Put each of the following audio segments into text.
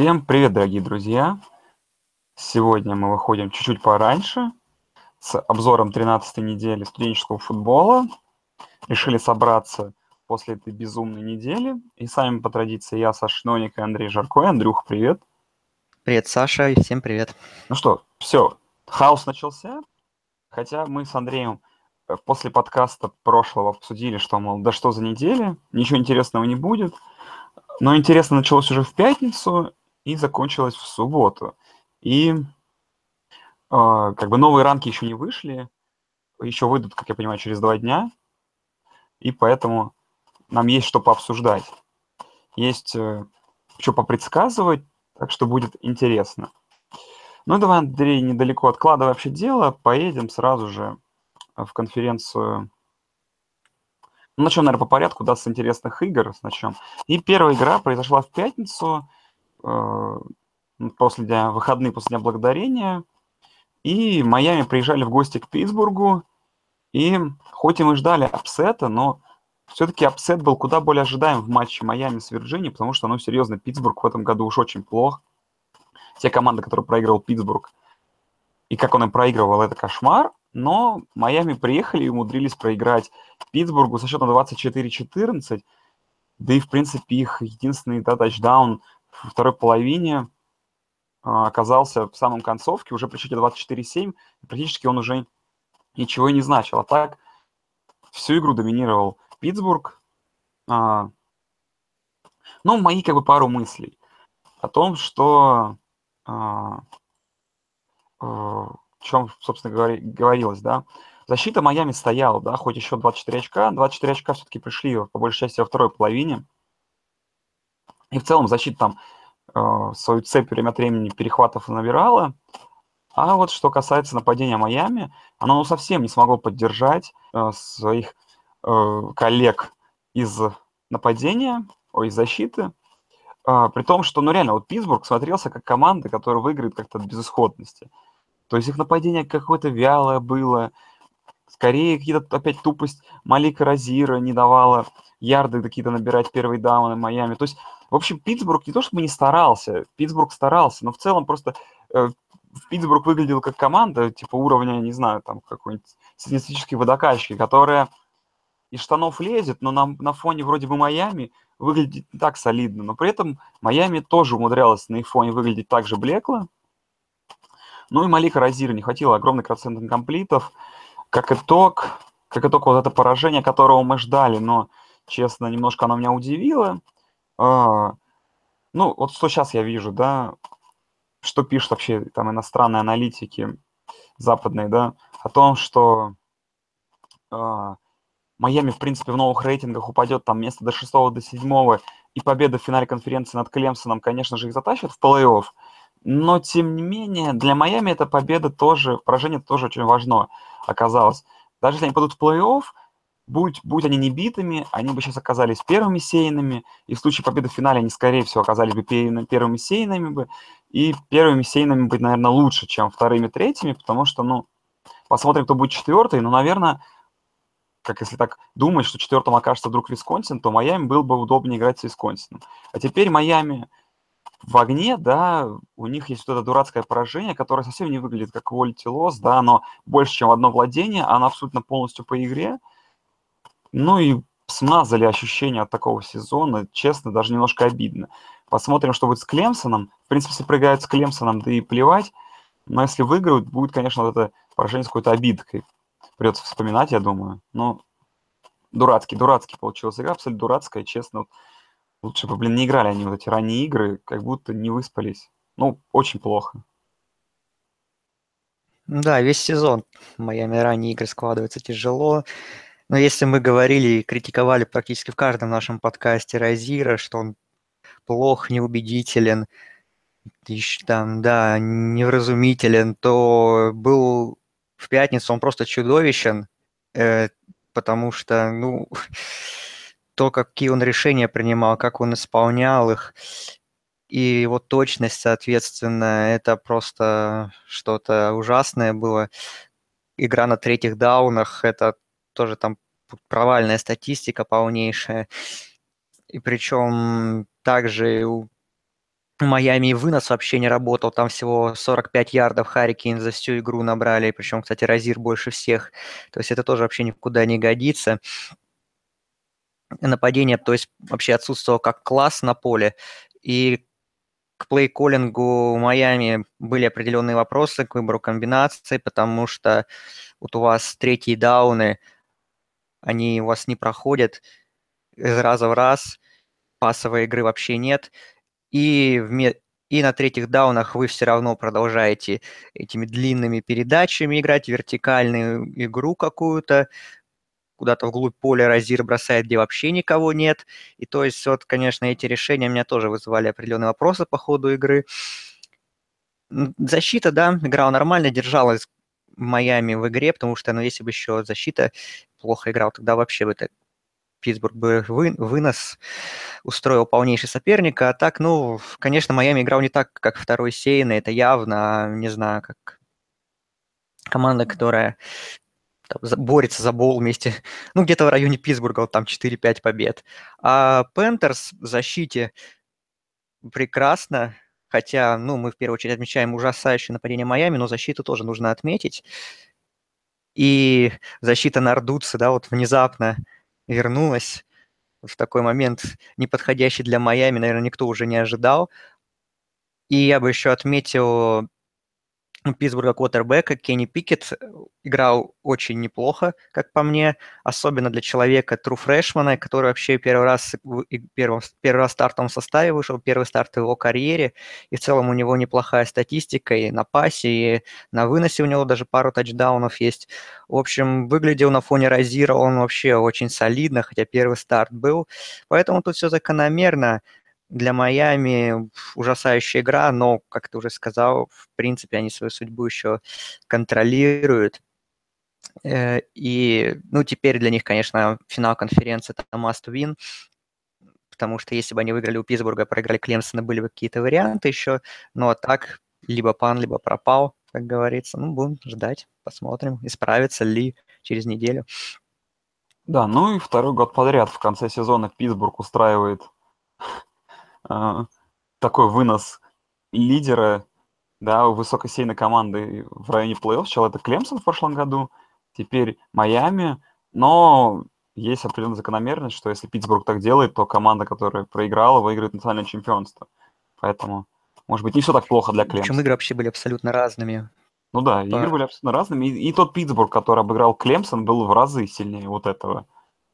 Всем привет, дорогие друзья! Сегодня мы выходим чуть-чуть пораньше с обзором 13-й недели студенческого футбола. Решили собраться после этой безумной недели. И сами по традиции я, Саша Ноник и Андрей Жарко. Андрюх, привет! Привет, Саша, и всем привет! Ну что, все, хаос начался. Хотя мы с Андреем э, после подкаста прошлого обсудили, что, мол, да что за неделя, ничего интересного не будет – но интересно началось уже в пятницу и закончилось в субботу. И э, как бы новые ранки еще не вышли, еще выйдут, как я понимаю, через два дня, и поэтому нам есть что пообсуждать. Есть э, что попредсказывать, так что будет интересно. Ну давай, Андрей, недалеко откладывая вообще дело, поедем сразу же в конференцию ну, начнем, наверное, по порядку, да, с интересных игр начнем. И первая игра произошла в пятницу, после дня, выходные после Дня Благодарения. И Майами приезжали в гости к Питтсбургу. И хоть и мы ждали upset а, но все-таки upset был куда более ожидаем в матче Майами с Вирджинией, потому что, ну, серьезно, Питтсбург в этом году уж очень плох. Те команды, которые проигрывал Питтсбург, и как он им проигрывал, это кошмар. Но Майами приехали и умудрились проиграть Питтсбургу со счетом 24-14. Да и, в принципе, их единственный да, тачдаун второй половине а, оказался в самом концовке, уже при счете 24-7. Практически он уже ничего и не значил. А так всю игру доминировал Питтсбург. А, ну, мои как бы пару мыслей о том, что а, о чем, собственно, говори, говорилось, да. Защита Майами стояла, да, хоть еще 24 очка. 24 очка все-таки пришли, по большей части, во второй половине. И в целом защита там э, свою цепь время от времени перехватов набирала. А вот что касается нападения Майами, оно ну, совсем не смогло поддержать э, своих э, коллег из нападения, ой, из защиты. Э, при том, что, ну реально, вот Питтсбург смотрелся как команда, которая выиграет как-то от безысходности. То есть их нападение какое-то вялое было. Скорее, какие-то опять тупость Малика Розира не давала ярды какие-то набирать первые дауны Майами. То есть, в общем, Питтсбург не то чтобы не старался, Питтсбург старался, но в целом просто э, Питтсбург выглядел как команда, типа уровня, не знаю, там какой-нибудь статистической водокачки, которая из штанов лезет, но на, на фоне вроде бы Майами выглядит не так солидно. Но при этом Майами тоже умудрялась на их фоне выглядеть так же блекло. Ну и Малика Розира не хватило огромный процент инкомплитов. Как итог, как итог вот это поражение, которого мы ждали, но, честно, немножко оно меня удивило. А, ну, вот что сейчас я вижу, да, что пишут вообще там иностранные аналитики западные, да, о том, что а, Майами, в принципе, в новых рейтингах упадет там место до 6 до 7 и победа в финале конференции над Клемсоном, конечно же, их затащит в плей-офф. Но, тем не менее, для Майами эта победа тоже, поражение тоже очень важно оказалось. Даже если они пойдут в плей-офф, будь, будь они не битыми, они бы сейчас оказались первыми сейнами, и в случае победы в финале они, скорее всего, оказались бы первыми сейнами бы, и первыми сейнами быть, наверное, лучше, чем вторыми, третьими, потому что, ну, посмотрим, кто будет четвертый, но, наверное, как если так думать, что четвертым окажется вдруг Висконсин, то Майами было бы удобнее играть с Висконсином. А теперь Майами в огне, да, у них есть вот это дурацкое поражение, которое совсем не выглядит как quality loss, да, оно больше, чем одно владение, оно абсолютно полностью по игре. Ну и смазали ощущения от такого сезона, честно, даже немножко обидно. Посмотрим, что будет с Клемсоном. В принципе, если проиграют с Клемсоном, да и плевать. Но если выиграют, будет, конечно, это поражение с какой-то обидкой. Придется вспоминать, я думаю. Ну, дурацкий, дурацкий получилась игра, абсолютно дурацкая, честно. Лучше бы, блин, не играли они вот эти ранние игры, как будто не выспались. Ну, очень плохо. Да, весь сезон Майами ранние игры складываются тяжело. Но если мы говорили и критиковали практически в каждом нашем подкасте Розира, что он плох, неубедителен, там, да, невразумителен, то был в пятницу он просто чудовищен, э, потому что, ну, то, какие он решения принимал, как он исполнял их, и его точность, соответственно, это просто что-то ужасное было. Игра на третьих даунах, это тоже там провальная статистика полнейшая. И причем также Майами вынос вообще не работал, там всего 45 ярдов Харрикейн за всю игру набрали, причем, кстати, Розир больше всех, то есть это тоже вообще никуда не годится. Нападение, то есть вообще отсутствовало как класс на поле, и к плей-коллингу Майами были определенные вопросы к выбору комбинаций, потому что вот у вас третьи дауны, они у вас не проходят из раза в раз, пасовой игры вообще нет, и, в, и на третьих даунах вы все равно продолжаете этими длинными передачами играть, вертикальную игру какую-то, куда-то вглубь поля Розир бросает, где вообще никого нет. И то есть вот, конечно, эти решения меня тоже вызывали определенные вопросы по ходу игры. Защита, да, играла нормально, держалась Майами в игре, потому что, ну, если бы еще защита плохо играл, тогда вообще бы это Питтсбург бы вы, вынос устроил полнейший соперника. А так, ну, конечно, Майами играл не так, как второй Сейна, это явно, не знаю, как команда, которая там, борется за бол вместе, ну, где-то в районе Питтсбурга, вот там 4-5 побед. А Пентерс в защите прекрасно, хотя, ну, мы в первую очередь отмечаем ужасающее нападение Майами, но защиту тоже нужно отметить. И защита Нардутса, да, вот внезапно вернулась в такой момент, неподходящий для Майами, наверное, никто уже не ожидал. И я бы еще отметил Питтсбурга квотербека Кенни Пикет э, играл очень неплохо, как по мне, особенно для человека Тру Фрешмана, который вообще первый раз, первый, первый раз в составе вышел, первый старт в его карьере, и в целом у него неплохая статистика и на пасе, и на выносе у него даже пару тачдаунов есть. В общем, выглядел на фоне Розира он вообще очень солидно, хотя первый старт был, поэтому тут все закономерно для Майами ужасающая игра, но, как ты уже сказал, в принципе, они свою судьбу еще контролируют. Э, и, ну, теперь для них, конечно, финал конференции это must win, потому что если бы они выиграли у Питтсбурга, проиграли Клемсона, были бы какие-то варианты еще, но так либо пан, либо пропал, как говорится. Ну, будем ждать, посмотрим, исправится ли через неделю. Да, ну и второй год подряд в конце сезона Питтсбург устраивает а, такой вынос лидера, да, у высокосейной команды в районе плей-офф. Сначала это Клемсон в прошлом году, теперь Майами, но есть определенная закономерность, что если Питтсбург так делает, то команда, которая проиграла, выиграет национальное чемпионство. Поэтому, может быть, не все так плохо для Клемсона. Причем игры вообще были абсолютно разными. Ну да, По... игры были абсолютно разными. И, и тот Питтсбург, который обыграл Клемсон, был в разы сильнее вот этого.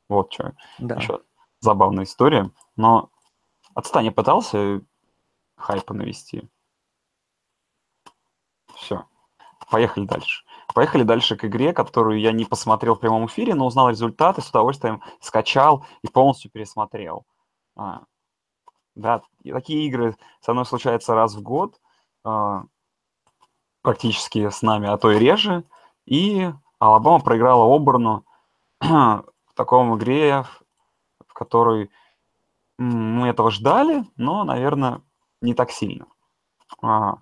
Вот что. Да. Еще забавная история. Но Отстань, я пытался хайпа навести. Все. Поехали дальше. Поехали дальше к игре, которую я не посмотрел в прямом эфире, но узнал результаты, с удовольствием скачал и полностью пересмотрел. А, да, такие игры со мной случаются раз в год, а, практически с нами, а то и реже. И Алабама проиграла Оберну в таком игре, в которой мы этого ждали, но, наверное, не так сильно. А,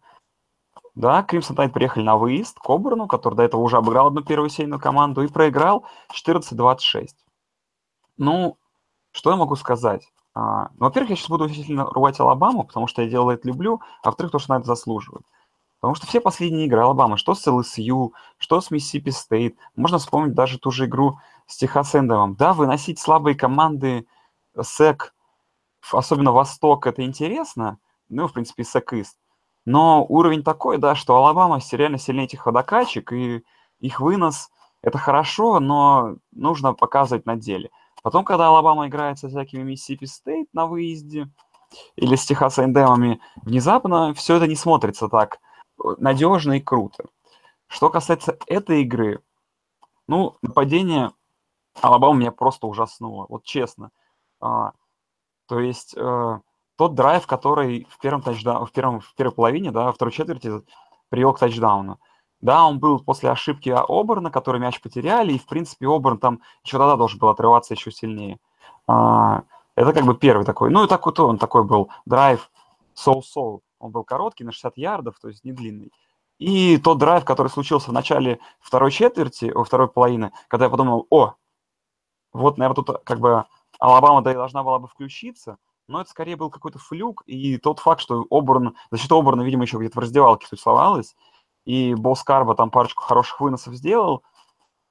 да, Кримсон Тайд приехали на выезд к Оберну, который до этого уже обыграл одну первую сейную команду и проиграл 14-26. Ну, что я могу сказать? А, ну, во-первых, я сейчас буду сильно ругать Алабаму, потому что я делал это люблю, а во-вторых, то, что на это заслуживают. Потому что все последние игры Алабамы, что с LSU, что с Миссисипи Стейт, можно вспомнить даже ту же игру с Техас Эндемом. Да, выносить слабые команды SEC особенно Восток, это интересно, ну, в принципе, SEC East. Но уровень такой, да, что Алабама реально сильнее этих водокачек, и их вынос – это хорошо, но нужно показывать на деле. Потом, когда Алабама играет со всякими Миссисипи Стейт на выезде или с Техас Эндемами, внезапно все это не смотрится так надежно и круто. Что касается этой игры, ну, нападение Алабама меня просто ужаснуло, вот честно. То есть э, тот драйв, который в первом тачдаун, в, первом, в первой половине, да, во второй четверти привел к тачдауну. Да, он был после ошибки Оберна, который мяч потеряли, и, в принципе, Оберн там еще тогда должен был отрываться еще сильнее. А, это как бы первый такой. Ну, и так вот он такой был драйв соу-соу. Он был короткий, на 60 ярдов, то есть не длинный. И тот драйв, который случился в начале второй четверти, о, второй половины, когда я подумал, о, вот, наверное, тут как бы Алабама да и должна была бы включиться, но это скорее был какой-то флюк, и тот факт, что Оберн, защита Оберна, видимо, еще где-то в раздевалке тусовалась, и Босс Карба там парочку хороших выносов сделал.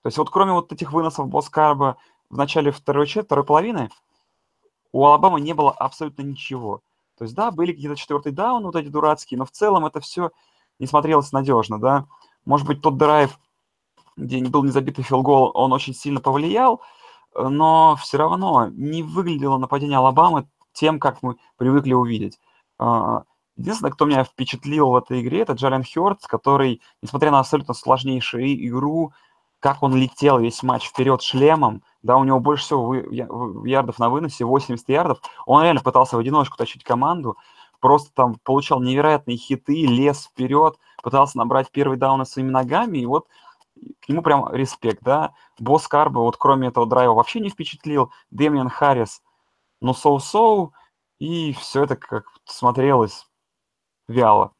То есть вот кроме вот этих выносов Босс Карба в начале второй четверти, второй половины, у Алабамы не было абсолютно ничего. То есть, да, были какие-то четвертый даун, вот эти дурацкие, но в целом это все не смотрелось надежно, да. Может быть, тот драйв, где был незабитый филгол, он очень сильно повлиял, но все равно не выглядело нападение Алабамы тем, как мы привыкли увидеть. А, единственное, кто меня впечатлил в этой игре, это Джален Хёртс, который, несмотря на абсолютно сложнейшую игру, как он летел весь матч вперед шлемом, да, у него больше всего ярдов на выносе, 80 ярдов, он реально пытался в одиночку тащить команду, просто там получал невероятные хиты, лез вперед, пытался набрать первый даун своими ногами, и вот к нему прям респект, да. Босс Карба, вот кроме этого драйва, вообще не впечатлил. Демиан Харрис, ну, соу-соу, и все это как смотрелось вяло.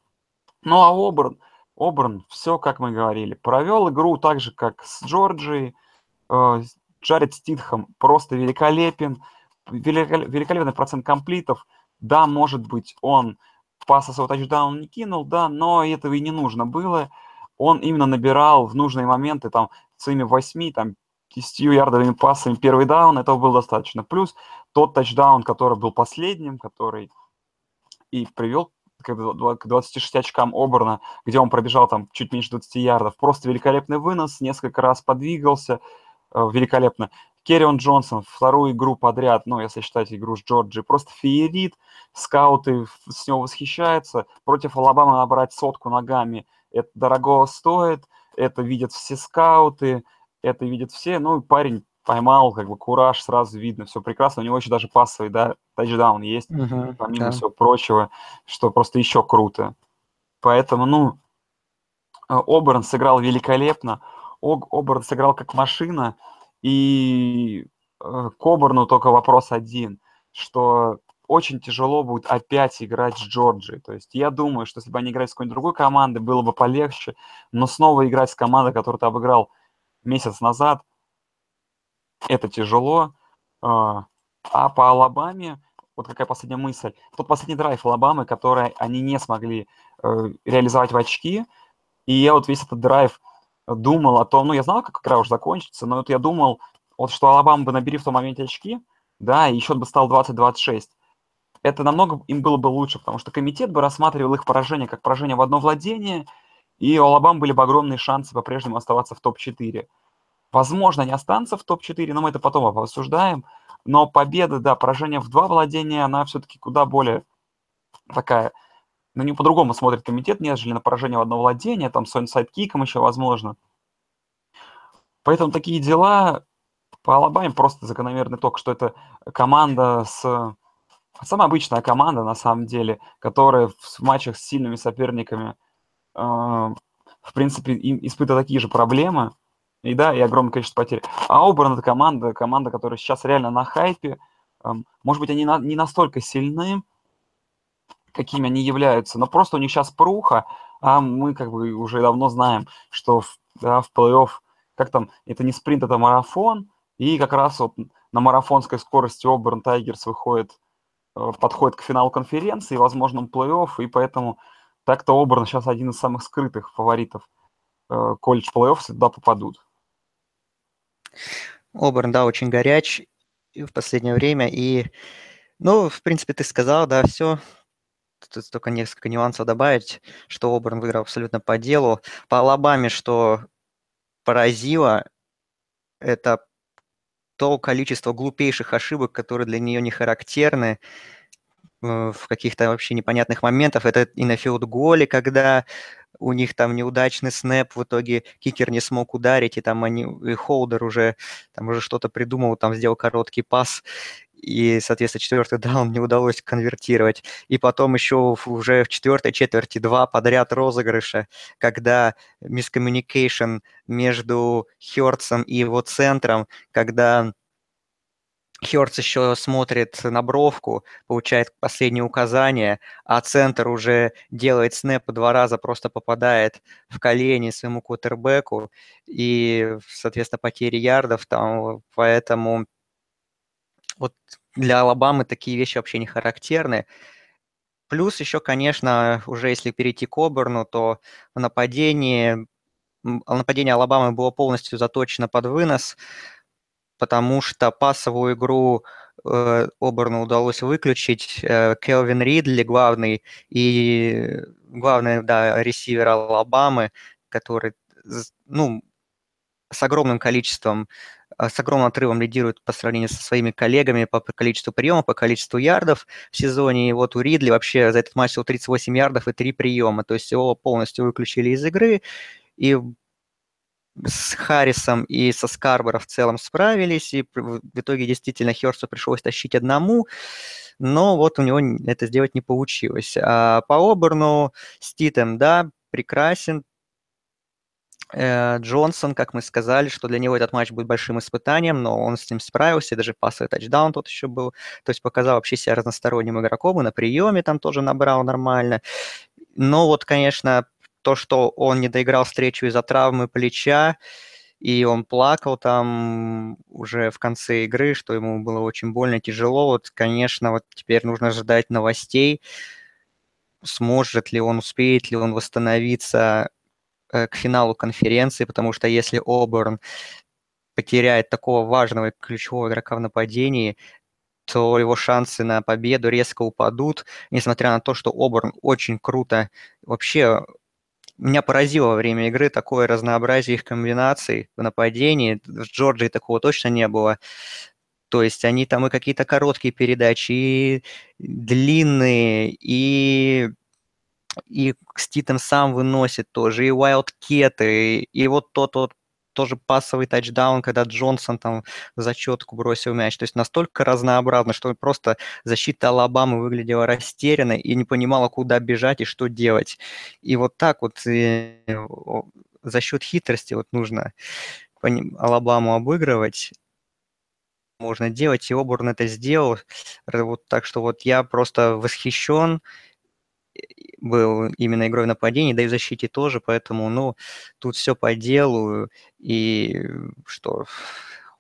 Ну, а Оберн, Оберн, все, как мы говорили, провел игру так же, как с Джорджией. Э, Джаред Ститхам просто великолепен, великолепный процент комплитов. Да, может быть, он паса своего тачдаун не кинул, да, но этого и не нужно было. Он именно набирал в нужные моменты, там, своими 8, там, 10 ярдовыми пасами первый даун, этого было достаточно. Плюс тот тачдаун, который был последним, который и привел к 26 очкам Оберна, где он пробежал там чуть меньше 20 ярдов. Просто великолепный вынос, несколько раз подвигался, э, великолепно. Керрион Джонсон вторую игру подряд, ну, если считать игру с Джорджи, просто феерит, скауты с него восхищаются. Против Алабамы набрать сотку ногами, это дорого стоит, это видят все скауты, это видят все. Ну, парень поймал, как бы кураж, сразу видно, все прекрасно. У него еще даже пассовый, да, тачдаун есть, uh-huh, помимо да. всего прочего, что просто еще круто. Поэтому, ну, э, Оберн сыграл великолепно, Оберн сыграл как машина, и э, к Оберну только вопрос один, что очень тяжело будет опять играть с Джорджией. То есть я думаю, что если бы они играли с какой-нибудь другой командой, было бы полегче, но снова играть с командой, которую ты обыграл месяц назад – это тяжело. А, а по Алабаме, вот какая последняя мысль. Тот последний драйв Алабамы, который они не смогли э, реализовать в очки, и я вот весь этот драйв думал о том, ну, я знал, как игра уже закончится, но вот я думал, вот что Алабама бы набери в том моменте очки, да, и счет бы стал 20-26. Это намного им было бы лучше, потому что комитет бы рассматривал их поражение как поражение в одно владение, и у Алабамы были бы огромные шансы по-прежнему оставаться в топ-4. Возможно, не останутся в топ-4, но мы это потом обсуждаем. Но победа, да, поражение в два владения, она все-таки куда более такая, ну, не по-другому смотрит комитет, нежели на поражение в одно владение, там с сайдкиком еще возможно. Поэтому такие дела по Алабаме просто закономерный ток, что это команда с... Самая обычная команда, на самом деле, которая в матчах с сильными соперниками, э, в принципе, им испытывает такие же проблемы, и да, и огромное количество потерь. А Оберн это команда, команда, которая сейчас реально на хайпе. Может быть, они на, не настолько сильны, какими они являются, но просто у них сейчас пруха, а мы как бы уже давно знаем, что в, да, в плей-офф, как там, это не спринт, это марафон, и как раз вот на марафонской скорости Оберн Тайгерс выходит, подходит к финалу конференции, возможно, плей-офф, и поэтому так-то Оберн сейчас один из самых скрытых фаворитов э, колледж плей-офф, туда попадут. Оберн, да, очень горяч в последнее время. И, ну, в принципе, ты сказал, да, все. Тут только несколько нюансов добавить, что Оберн выиграл абсолютно по делу. По Алабаме, что поразило, это то количество глупейших ошибок, которые для нее не характерны э, в каких-то вообще непонятных моментах. Это и на филд-голе, когда у них там неудачный снэп, в итоге кикер не смог ударить, и там они, и Холдер уже, там уже что-то придумал, там сделал короткий пас, и, соответственно, четвертый даун не удалось конвертировать. И потом еще уже в четвертой четверти два подряд розыгрыша, когда мискоммуникейшн между Хёртсом и его центром, когда Хёртс еще смотрит на бровку, получает последнее указание, а центр уже делает снэп два раза, просто попадает в колени своему кутербеку, и, соответственно, потери ярдов там, поэтому вот для Алабамы такие вещи вообще не характерны. Плюс еще, конечно, уже если перейти к Оберну, то в нападении, нападение Алабамы было полностью заточено под вынос, потому что пасовую игру э, Оберну удалось выключить. Э, Келвин Ридли, главный, и главный, да, ресивер Алабамы, который, ну, с огромным количеством а, с огромным отрывом лидирует по сравнению со своими коллегами по количеству приемов, по количеству ярдов в сезоне. И вот у Ридли вообще за этот матч всего 38 ярдов и 3 приема. То есть его полностью выключили из игры. И с Харрисом и со Скарборо в целом справились, и в итоге действительно Херсу пришлось тащить одному, но вот у него это сделать не получилось. А по Оберну Ститем, да, прекрасен, Джонсон, как мы сказали, что для него этот матч будет большим испытанием, но он с ним справился, даже пасовый тачдаун тот еще был, то есть показал вообще себя разносторонним игроком, и на приеме там тоже набрал нормально. Но вот, конечно, то, что он не доиграл встречу из-за травмы плеча, и он плакал там уже в конце игры, что ему было очень больно, тяжело. Вот, конечно, вот теперь нужно ждать новостей, сможет ли он, успеет ли он восстановиться Э, к финалу конференции, потому что если Оберн потеряет такого важного и ключевого игрока в нападении, то его шансы на победу резко упадут, несмотря на то, что Оберн очень круто вообще меня поразило во время игры такое разнообразие их комбинаций в нападении. В Джорджии такого точно не было. То есть они там и какие-то короткие передачи, и длинные, и и Ститем сам выносит тоже, и Wildcat, и, вот тот вот тоже пасовый тачдаун, когда Джонсон там зачетку бросил мяч. То есть настолько разнообразно, что просто защита Алабамы выглядела растерянной и не понимала, куда бежать и что делать. И вот так вот и за счет хитрости вот нужно Алабаму обыгрывать можно делать, и Обурн это сделал. Вот, так что вот я просто восхищен был именно игрой в нападении, да и в защите тоже, поэтому, ну, тут все по делу, и что,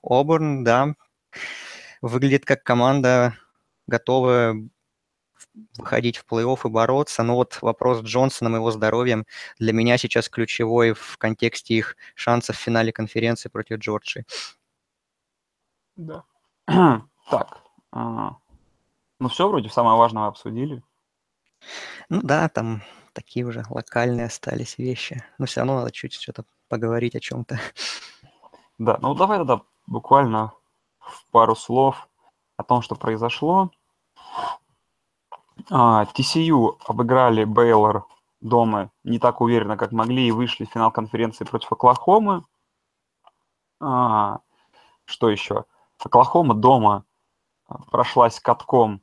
Оберн, да, выглядит как команда, готовая выходить в плей-офф и бороться. Но вот вопрос с Джонсоном и его здоровьем для меня сейчас ключевой в контексте их шансов в финале конференции против Джорджии. Да. так. А, ну все, вроде самое важное обсудили. Ну да, там такие уже локальные остались вещи. Но все равно надо чуть что-то поговорить о чем-то. Да, ну давай тогда буквально в пару слов о том, что произошло. А, TCU обыграли Бейлор дома не так уверенно, как могли, и вышли в финал конференции против Оклахомы. А, что еще? Оклахома дома прошлась катком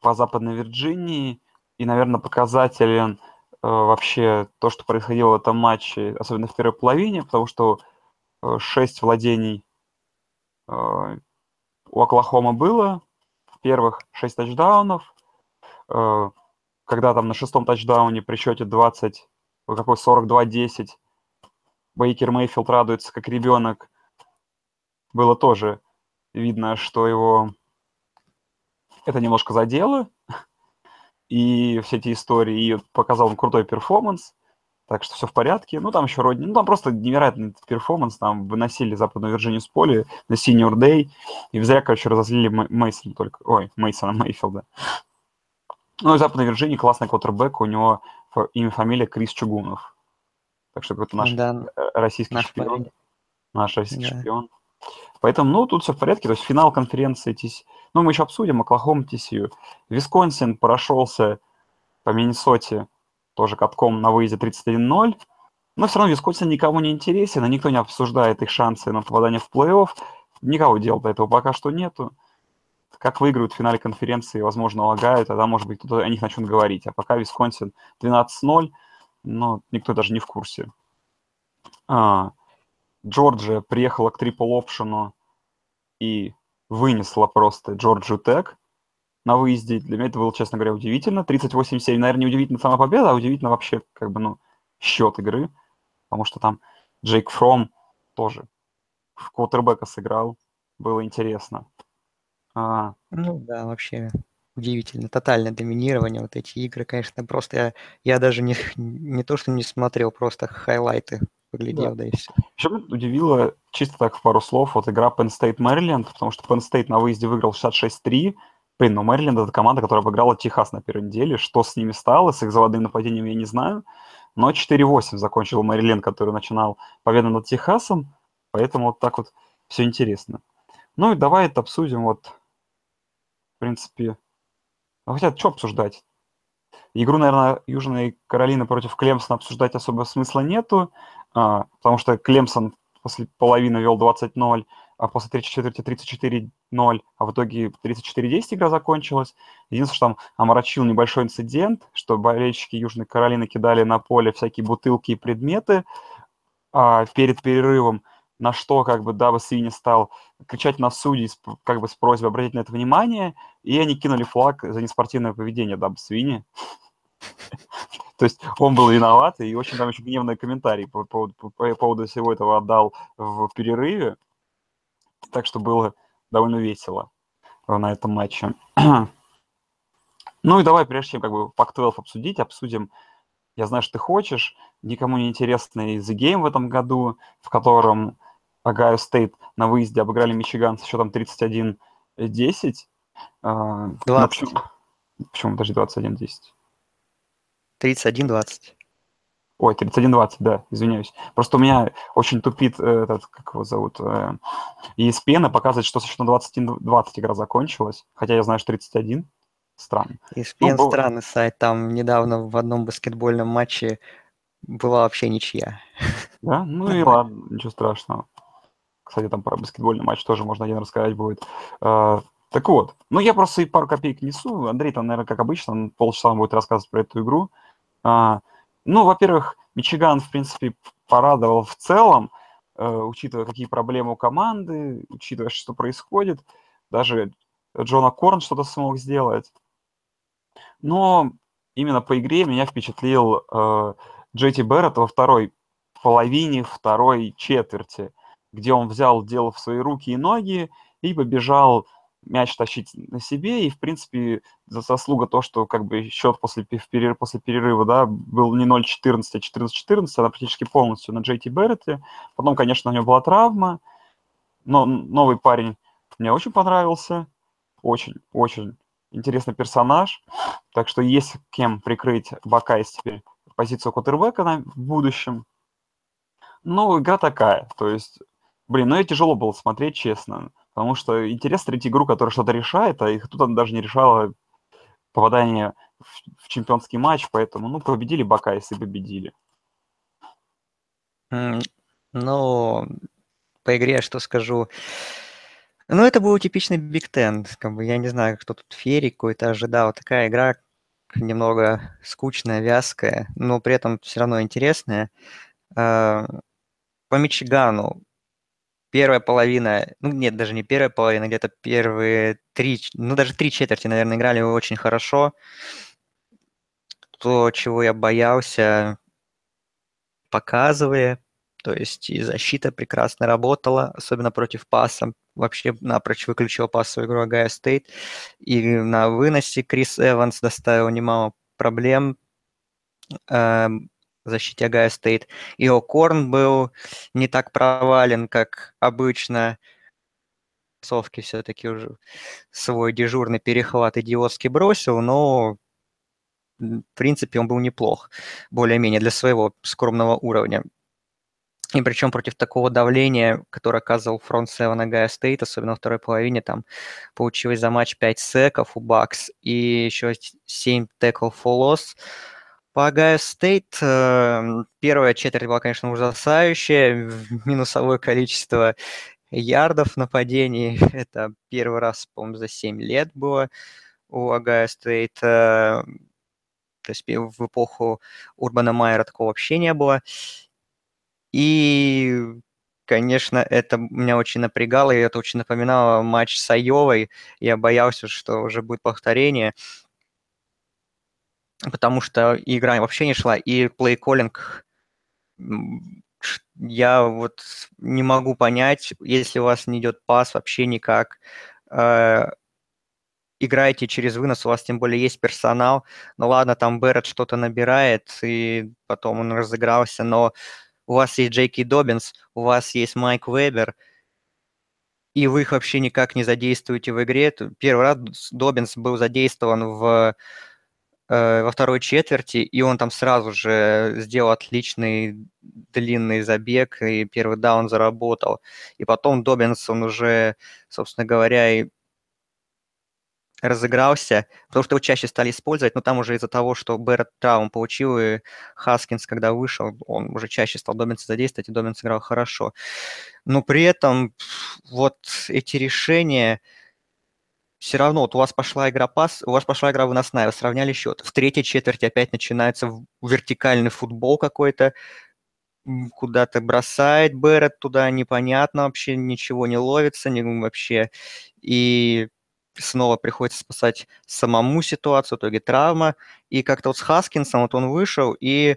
по Западной Вирджинии и, наверное, показателен э, вообще то, что происходило в этом матче, особенно в первой половине, потому что э, 6 владений э, у Оклахома было, в первых 6 тачдаунов, э, когда там на шестом тачдауне при счете 20, какой 42-10, Бейкер Мейфилд радуется как ребенок, было тоже видно, что его это немножко задело, и все эти истории, и показал он крутой перформанс, так что все в порядке. Ну, там еще Родни, ну, там просто невероятный перформанс, там выносили Западную Вирджинию с поля на Senior Day, и зря, короче, разозлили Мейсона только, ой, Мейсона Мейфилда. Ну, и Западной Вирджинии классный квотербек, у него имя, фамилия Крис Чугунов. Так что это наш да, российский наш шпион. Парень. Наш российский да. шпион. Поэтому, ну, тут все в порядке. То есть финал конференции TC... Ну, мы еще обсудим Оклахома TCU. Висконсин прошелся по Миннесоте тоже катком на выезде 31-0. Но все равно Висконсин никому не интересен, и никто не обсуждает их шансы на попадание в плей-офф. Никого дел до этого пока что нету. Как выиграют в финале конференции, возможно, лагают, тогда, может быть, кто-то о них начнет говорить. А пока Висконсин 12-0, но никто даже не в курсе. А, Джорджия приехала к трипл опшену и вынесла просто Джорджию Тек на выезде. Для меня это было, честно говоря, удивительно. 38-7, наверное, не удивительно сама победа, а удивительно вообще, как бы, ну, счет игры. Потому что там Джейк Фром тоже в квотербека сыграл. Было интересно. А... Ну да, вообще удивительно. Тотальное доминирование, вот эти игры, конечно, просто я, я даже не, не то, что не смотрел, просто хайлайты поглядел, да, да и все. Еще меня удивило, чисто так в пару слов, вот игра Penn State Maryland, потому что Penn State на выезде выиграл 66-3, Блин, ну Мэриленд это команда, которая обыграла Техас на первой неделе. Что с ними стало, с их заводным нападением, я не знаю. Но 4-8 закончил Мэриленд, который начинал победу над Техасом. Поэтому вот так вот все интересно. Ну и давай это обсудим вот, в принципе, ну, хотя что обсуждать? Игру, наверное, Южной Каролины против Клемсона обсуждать особо смысла нету, а, потому что Клемсон после половины вел 20-0, а после третьей четверти 34-0, а в итоге 34-10 игра закончилась. Единственное, что там омрачил небольшой инцидент, что болельщики Южной Каролины кидали на поле всякие бутылки и предметы а, перед перерывом, на что, как бы, Даба Свини стал кричать на судей, как бы, с просьбой обратить на это внимание, и они кинули флаг за неспортивное поведение Дабо Суинни. То есть он был виноват, и очень там еще гневные комментарии по поводу, по поводу всего этого отдал в перерыве. Так что было довольно весело на этом матче. ну и давай, прежде чем как бы Pac-12 обсудить, обсудим, я знаю, что ты хочешь, никому не интересный The Game в этом году, в котором Огайо Стейт на выезде обыграли Мичиган с счетом 31-10. 20. Ну, почему, почему даже 21-10? 31-20. Ой, 31-20, да, извиняюсь. Просто у меня очень тупит э, этот, как его зовут, э, ESPN, показывает, что со на 21-20 игра закончилась, хотя я знаю, что 31. Странно. ESPN ну, странный сайт, там недавно в одном баскетбольном матче была вообще ничья. Да? Ну и ладно, ничего страшного. Кстати, там про баскетбольный матч тоже можно один рассказать будет. Uh, так вот, ну я просто и пару копеек несу. Андрей там, наверное, как обычно, полчаса будет рассказывать про эту игру. Uh, ну, во-первых, Мичиган, в принципе, порадовал в целом, э, учитывая, какие проблемы у команды, учитывая, что происходит. Даже Джона Корн что-то смог сделать. Но именно по игре меня впечатлил э, Джети Берретт во второй половине второй четверти, где он взял дело в свои руки и ноги и побежал мяч тащить на себе, и, в принципе, за заслуга то, что как бы счет после, перерыва, после перерыва, да, был не 0-14, а 14-14, она практически полностью на Джейти Берретте. Потом, конечно, у него была травма, но новый парень мне очень понравился, очень, очень интересный персонаж, так что есть кем прикрыть Buckeyes теперь позицию квотербека на, в будущем. Ну, игра такая, то есть, блин, ну и тяжело было смотреть, честно. Потому что интересно смотреть игру, которая что-то решает, а их тут она даже не решала попадание в, в чемпионский матч, поэтому, ну, победили Buckeyes и победили. Ну, по игре что скажу. Ну, это был типичный Биг Тен. Как бы, я не знаю, кто тут ферик какой-то ожидал. Такая игра немного скучная, вязкая, но при этом все равно интересная. А, по Мичигану первая половина, ну нет, даже не первая половина, где-то первые три, ну даже три четверти, наверное, играли очень хорошо. То, чего я боялся, показывая, то есть и защита прекрасно работала, особенно против паса. Вообще напрочь выключил пасовую игру Огайо Стейт. И на выносе Крис Эванс доставил немало проблем. Эм, защите Огайо Стейт. И О'Корн был не так провален, как обычно. Совки все-таки уже свой дежурный перехват идиотски бросил, но в принципе он был неплох, более-менее для своего скромного уровня. И причем против такого давления, которое оказывал front seven Огайо Стейт, особенно во второй половине, там получилось за матч 5 сэков у Bucks и еще 7 tackle for loss. По Огайо Стейт первая четверть была, конечно, ужасающая. Минусовое количество ярдов нападений. Это первый раз, по-моему, за 7 лет было у Огайо Стейт. Э, то есть в эпоху Урбана Майера такого вообще не было. И, конечно, это меня очень напрягало, и это очень напоминало матч с Айовой. Я боялся, что уже будет повторение потому что игра вообще не шла, и play-calling я вот не могу понять, если у вас не идет пас вообще никак, э, играете через вынос, у вас тем более есть персонал. Ну ладно, там Берет что-то набирает, и потом он разыгрался, но у вас есть Джейки Добинс, у вас есть Майк Вебер, и вы их вообще никак не задействуете в игре. Первый раз Добинс был задействован в, во второй четверти, и он там сразу же сделал отличный длинный забег, и первый даун заработал. И потом Добинс, он уже, собственно говоря, и разыгрался, потому что его чаще стали использовать, но там уже из-за того, что Бэрретт травм получил, и Хаскинс, когда вышел, он уже чаще стал Доминса задействовать, и Доминс играл хорошо. Но при этом вот эти решения все равно, вот у вас пошла игра пас, у вас пошла игра выносная, вы сравняли счет. В третьей четверти опять начинается вертикальный футбол какой-то, куда-то бросает Барретт туда, непонятно вообще, ничего не ловится, не, вообще. И снова приходится спасать самому ситуацию, в итоге травма. И как-то вот с Хаскинсом вот он вышел и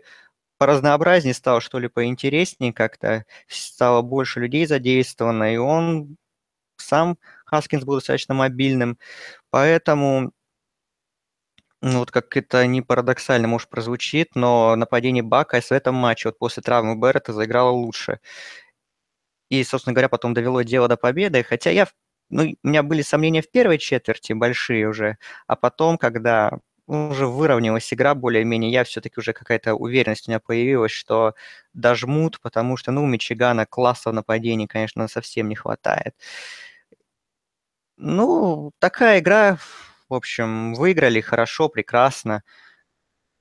по разнообразнее стал, что ли, поинтереснее как-то, стало больше людей задействовано, и он сам, Хаскинс, был достаточно мобильным, поэтому ну, вот как это не парадоксально, может, прозвучит, но нападение Buckeyes в этом матче вот после травмы Барретта заиграло лучше. И, собственно говоря, потом довело дело до победы, хотя я ну, у меня были сомнения в первой четверти большие уже, а потом, когда уже выровнялась игра более-менее, я все-таки уже какая-то уверенность у меня появилась, что дожмут, потому что, ну, у Мичигана класса в нападении, конечно, совсем не хватает. Ну, такая игра, в общем, выиграли хорошо, прекрасно,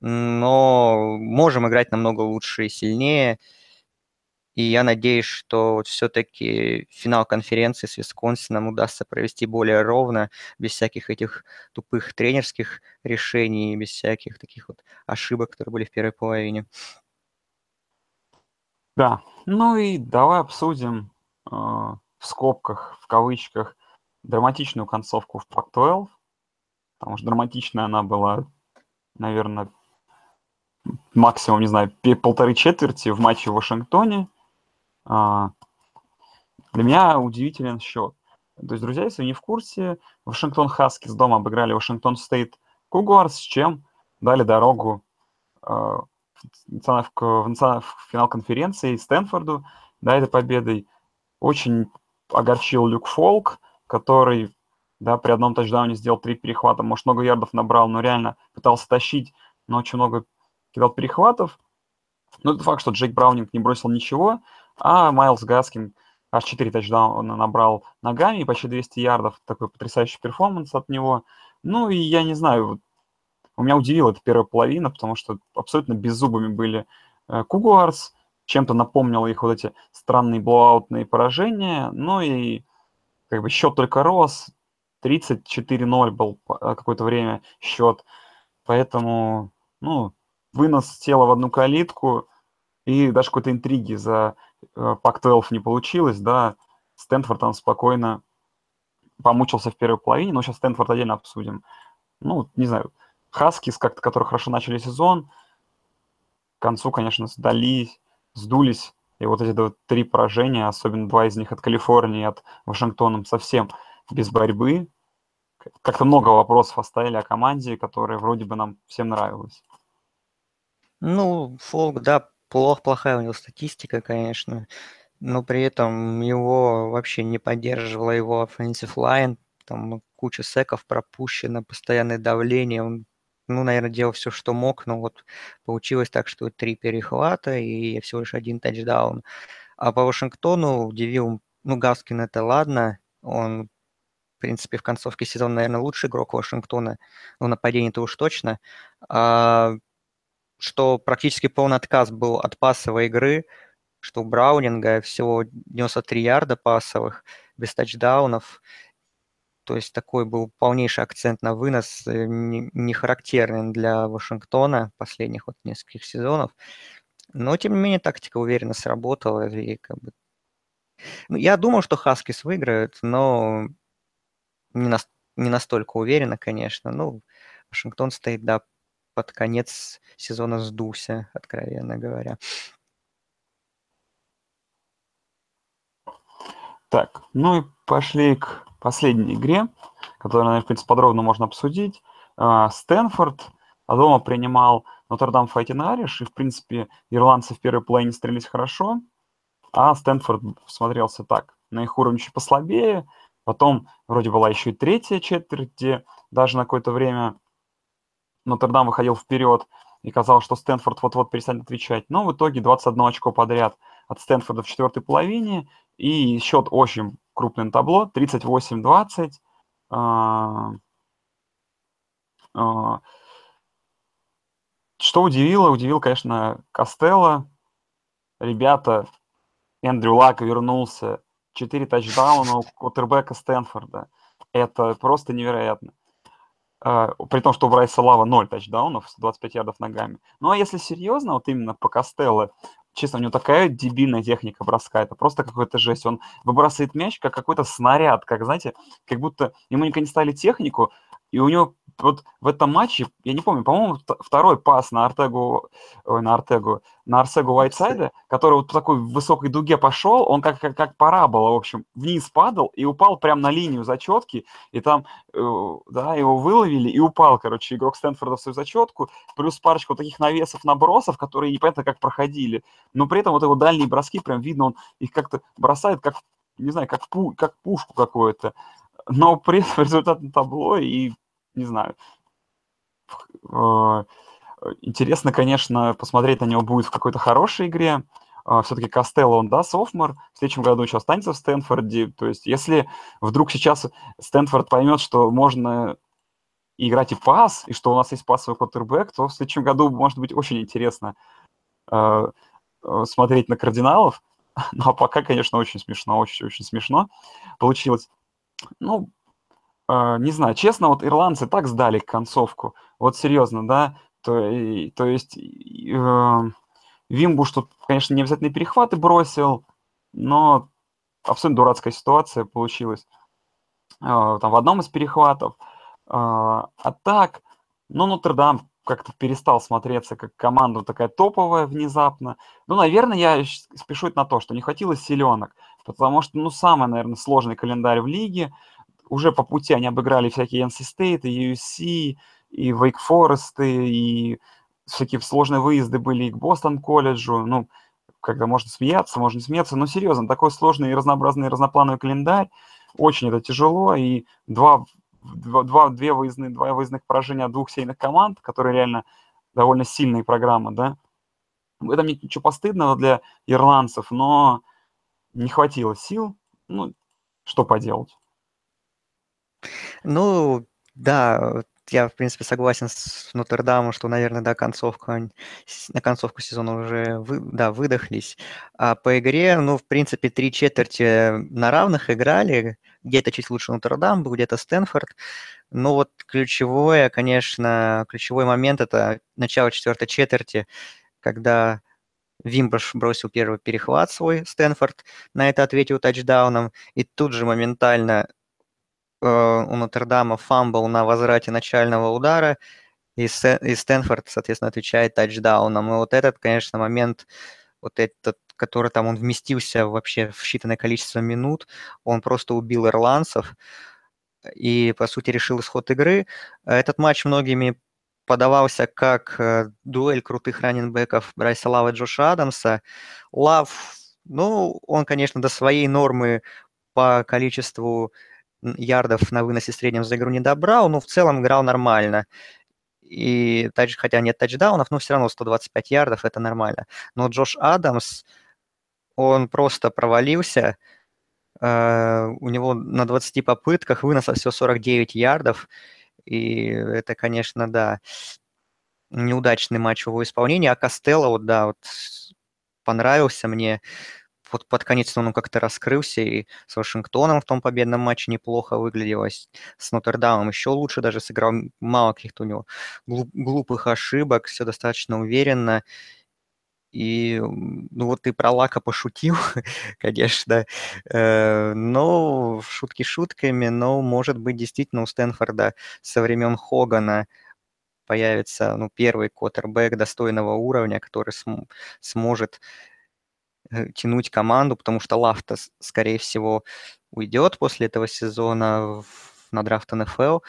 но можем играть намного лучше и сильнее. И я надеюсь, что все-таки финал конференции с Висконсином удастся провести более ровно, без всяких этих тупых тренерских решений, без всяких таких вот ошибок, которые были в первой половине. Да, ну и давай обсудим э, в скобках, в кавычках, драматичную концовку в Pac-12, потому что драматичная она была, наверное, максимум, не знаю, полторы четверти в матче в Вашингтоне – а, для меня удивителен счет. То есть, друзья, если вы не в курсе, Вашингтон Хаски с дома обыграли Вашингтон Стейт Кугуарс, с чем дали дорогу в, в финал конференции Стэнфорду, да, этой победой. Очень огорчил Люк Фолк, который да, при одном тачдауне сделал три перехвата, может, много ярдов набрал, но реально пытался тащить, но очень много кидал перехватов. Но это факт, что Джейк Браунинг не бросил ничего, а Майлз Гаскин аж 4 тачдауна набрал ногами и почти 200 ярдов. Такой потрясающий перформанс от него. Ну и я не знаю, у меня удивила эта первая половина, потому что абсолютно беззубыми были э, Cougars, чем-то напомнил их вот эти странные blowout -ные поражения, ну и как бы счет только рос, 34-0 был э, какое-то время счет, поэтому, ну, вынос тела в одну калитку и даже какой-то интриги за Пак-12 не получилось, да, Стэнфорд там спокойно помучился в первой половине, но сейчас Стэнфорд отдельно обсудим. Ну, не знаю, Хаскис, как которые хорошо начали сезон, к концу, конечно, сдались, сдулись, и вот эти вот три поражения, особенно два из них от Калифорнии, от Вашингтона, совсем без борьбы. Как-то много вопросов оставили о команде, которая вроде бы нам всем нравилась. Ну, Фолк, да, плох, плохая у него статистика, конечно, но при этом его вообще не поддерживала его offensive line, там куча секов пропущено, постоянное давление, он, ну, наверное, делал все, что мог, но вот получилось так, что три перехвата и всего лишь один тачдаун. А по Вашингтону удивил, ну, Гаскин это ладно, он в принципе, в концовке сезона, наверное, лучший игрок Вашингтона. Ну, нападение-то уж точно. А что практически полный отказ был от пасовой игры, что у Браунинга всего 93 ярда пасовых, без тачдаунов. То есть такой был полнейший акцент на вынос, э, не характерный для Вашингтона последних вот нескольких сезонов. Но, тем не менее, тактика уверенно сработала. И как бы... ну, я думал, что Хаскис выиграют, но не, на... не настолько уверенно, конечно. Ну, Вашингтон стоит, да, под конец сезона сдулся, откровенно говоря. Так, ну и пошли к последней игре, которую, наверное, в принципе, подробно можно обсудить. А, Стэнфорд дома принимал Нотр-Дам Fighting Irish, и, в принципе, ирландцы в первой половине стрелялись хорошо, а Стэнфорд смотрелся так, на их уровне чуть послабее, потом вроде была еще и третья четверть, где даже на какое-то время Нотр-Дам выходил вперед, и казалось, что Стэнфорд вот-вот перестанет отвечать. Но в итоге 21 очко подряд от Стэнфорда в четвертой половине, и счет очень крупный на табло, 38-20. А, а, что удивило? Удивил, конечно, Костелло. Ребята, Эндрю Лак вернулся. Четыре тачдауна у квотербека Стэнфорда. Это просто невероятно. Uh, при том, что у Брайса Лава 0 тачдаунов, 25 ярдов ногами. Ну а если серьезно, вот именно по Костелло, честно, у него такая дебильная техника броска, это просто какой-то жесть. Он выбрасывает мяч, как какой-то снаряд, как, знаете, как будто ему никогда не ставили технику, и у него вот в этом матче, я не помню, по-моему, второй пас на Артегу, ой, на Артегу, на Арсегу Уайтсайда, который вот по такой высокой дуге пошел, он как, как, как парабола, в общем, вниз падал и упал прямо на линию зачетки, и там, э, да, его выловили и упал, короче, игрок Стэнфорда в свою зачетку, плюс парочку таких навесов, набросов, которые непонятно как проходили, но при этом вот его дальние броски, прям видно, он их как-то бросает, как, не знаю, как, пу, как пушку какую-то, но при этом результат на табло и не знаю. Э, интересно, конечно, посмотреть на него будет в какой-то хорошей игре. А, Все-таки Костелло, он, да, софмор, в следующем году еще останется в Стэнфорде. То есть если вдруг сейчас Стэнфорд поймет, что можно играть и пас, и что у нас есть пасовый квотербек, то в следующем году может быть очень интересно э, э, смотреть на кардиналов. Ну, а пока, конечно, очень смешно, очень-очень смешно получилось. Ну, не знаю, честно, вот ирландцы так сдали концовку, вот серьезно, да, то, и, то есть э, Вимбуш тут, конечно, не обязательно перехваты бросил, но абсолютно дурацкая ситуация получилась э, там в одном из перехватов. Э, а так, ну, Нотр-Дам как-то перестал смотреться как команда такая топовая внезапно. Ну, наверное, я спешу на то, что не хватило силенок, потому что, ну, самый, наверное, сложный календарь в лиге – уже по пути они обыграли всякие NC State, и USC, и Wake Forest, и всякие сложные выезды были и к Бостон колледжу, ну, когда можно смеяться, можно не смеяться, но серьезно, такой сложный и разнообразный разноплановый календарь, очень это тяжело, и два, два, два, две выездные, два выездных поражения двух сейных команд, которые реально довольно сильные программы, да, в этом нет ничего постыдного для ирландцев, но не хватило сил, ну, что поделать. Ну, да, я, в принципе, согласен с Нотр-Дамом, что, наверное, да, концовка, на концовку сезона уже, вы, да, выдохлись. А по игре, ну, в принципе, три четверти на равных играли. Где-то чуть лучше Нотр-Дам был, где-то Стэнфорд. Но вот ключевое, конечно, ключевой момент – это начало четвертой четверти, когда Уимбуш бросил первый перехват свой, Стэнфорд на это ответил тачдауном, и тут же моментально у Нотр-Дама фамбл на возврате начального удара, и, и Стэнфорд, соответственно, отвечает тачдауном. И вот этот, конечно, момент, вот этот, который там он вместился вообще в считанное количество минут, он просто убил ирландцев и, по сути, решил исход игры. Этот матч многими подавался как э, дуэль крутых раненбеков Брайса Лава и Джоша Адамса. Лав, ну, он, конечно, до своей нормы по количеству ярдов на выносе среднем за игру не добрал, но в целом играл нормально. И тач, хотя нет тачдаунов, но все равно 125 ярдов это нормально. Но Джош Адамс, он просто провалился. Uh, у него на 20 попытках выноса всего 49 ярдов. И это, конечно, да, неудачный матч его исполнении. А Костелло, вот, да, вот понравился мне вот под конец он как-то раскрылся, и с Вашингтоном в том победном матче неплохо выглядело, с Нотр-Дамом еще лучше даже сыграл, мало каких-то у него глуп, глупых ошибок, все достаточно уверенно. И, ну вот ты про Лака пошутил, конечно, э, но шутки шутками, но, может быть, действительно у Стэнфорда со времен Хогана появится ну, первый квотербек достойного уровня, который см- сможет тянуть команду, потому что Лафта, скорее всего, уйдет после этого сезона в, на драфт НФЛ,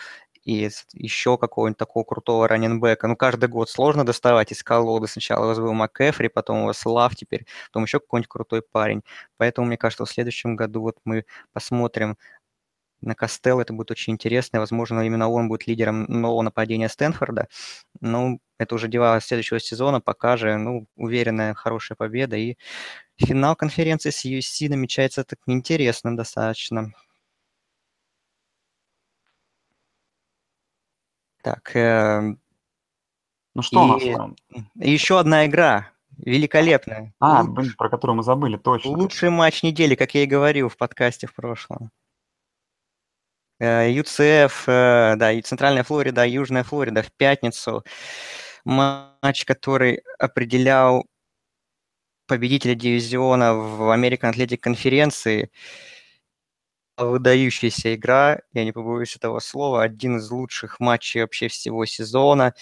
и еще какого-нибудь такого крутого раненбека. Ну, каждый год сложно доставать из колоды. Сначала у вас был МакЭфри, потом у вас Лав теперь, потом еще какой-нибудь крутой парень. Поэтому, мне кажется, в следующем году вот мы посмотрим на Костел. Это будет очень интересно. Возможно, именно он будет лидером нового нападения Стэнфорда. Ну, это уже дела следующего сезона. Пока же, ну, уверенная, хорошая победа. И финал конференции с USC намечается так интересно достаточно. Так. Э, ну что и, у нас там? Еще одна игра. Великолепная. А, блин, про которую мы забыли, точно. Лучший матч недели, как я и говорил в подкасте в прошлом. Э, э, да, и Центральная Флорида, Южная Флорида в пятницу. Матч, который определял победителя дивизиона в American Athletic конференции выдающаяся игра, я не побоюсь этого слова, один из лучших матчей вообще всего сезона.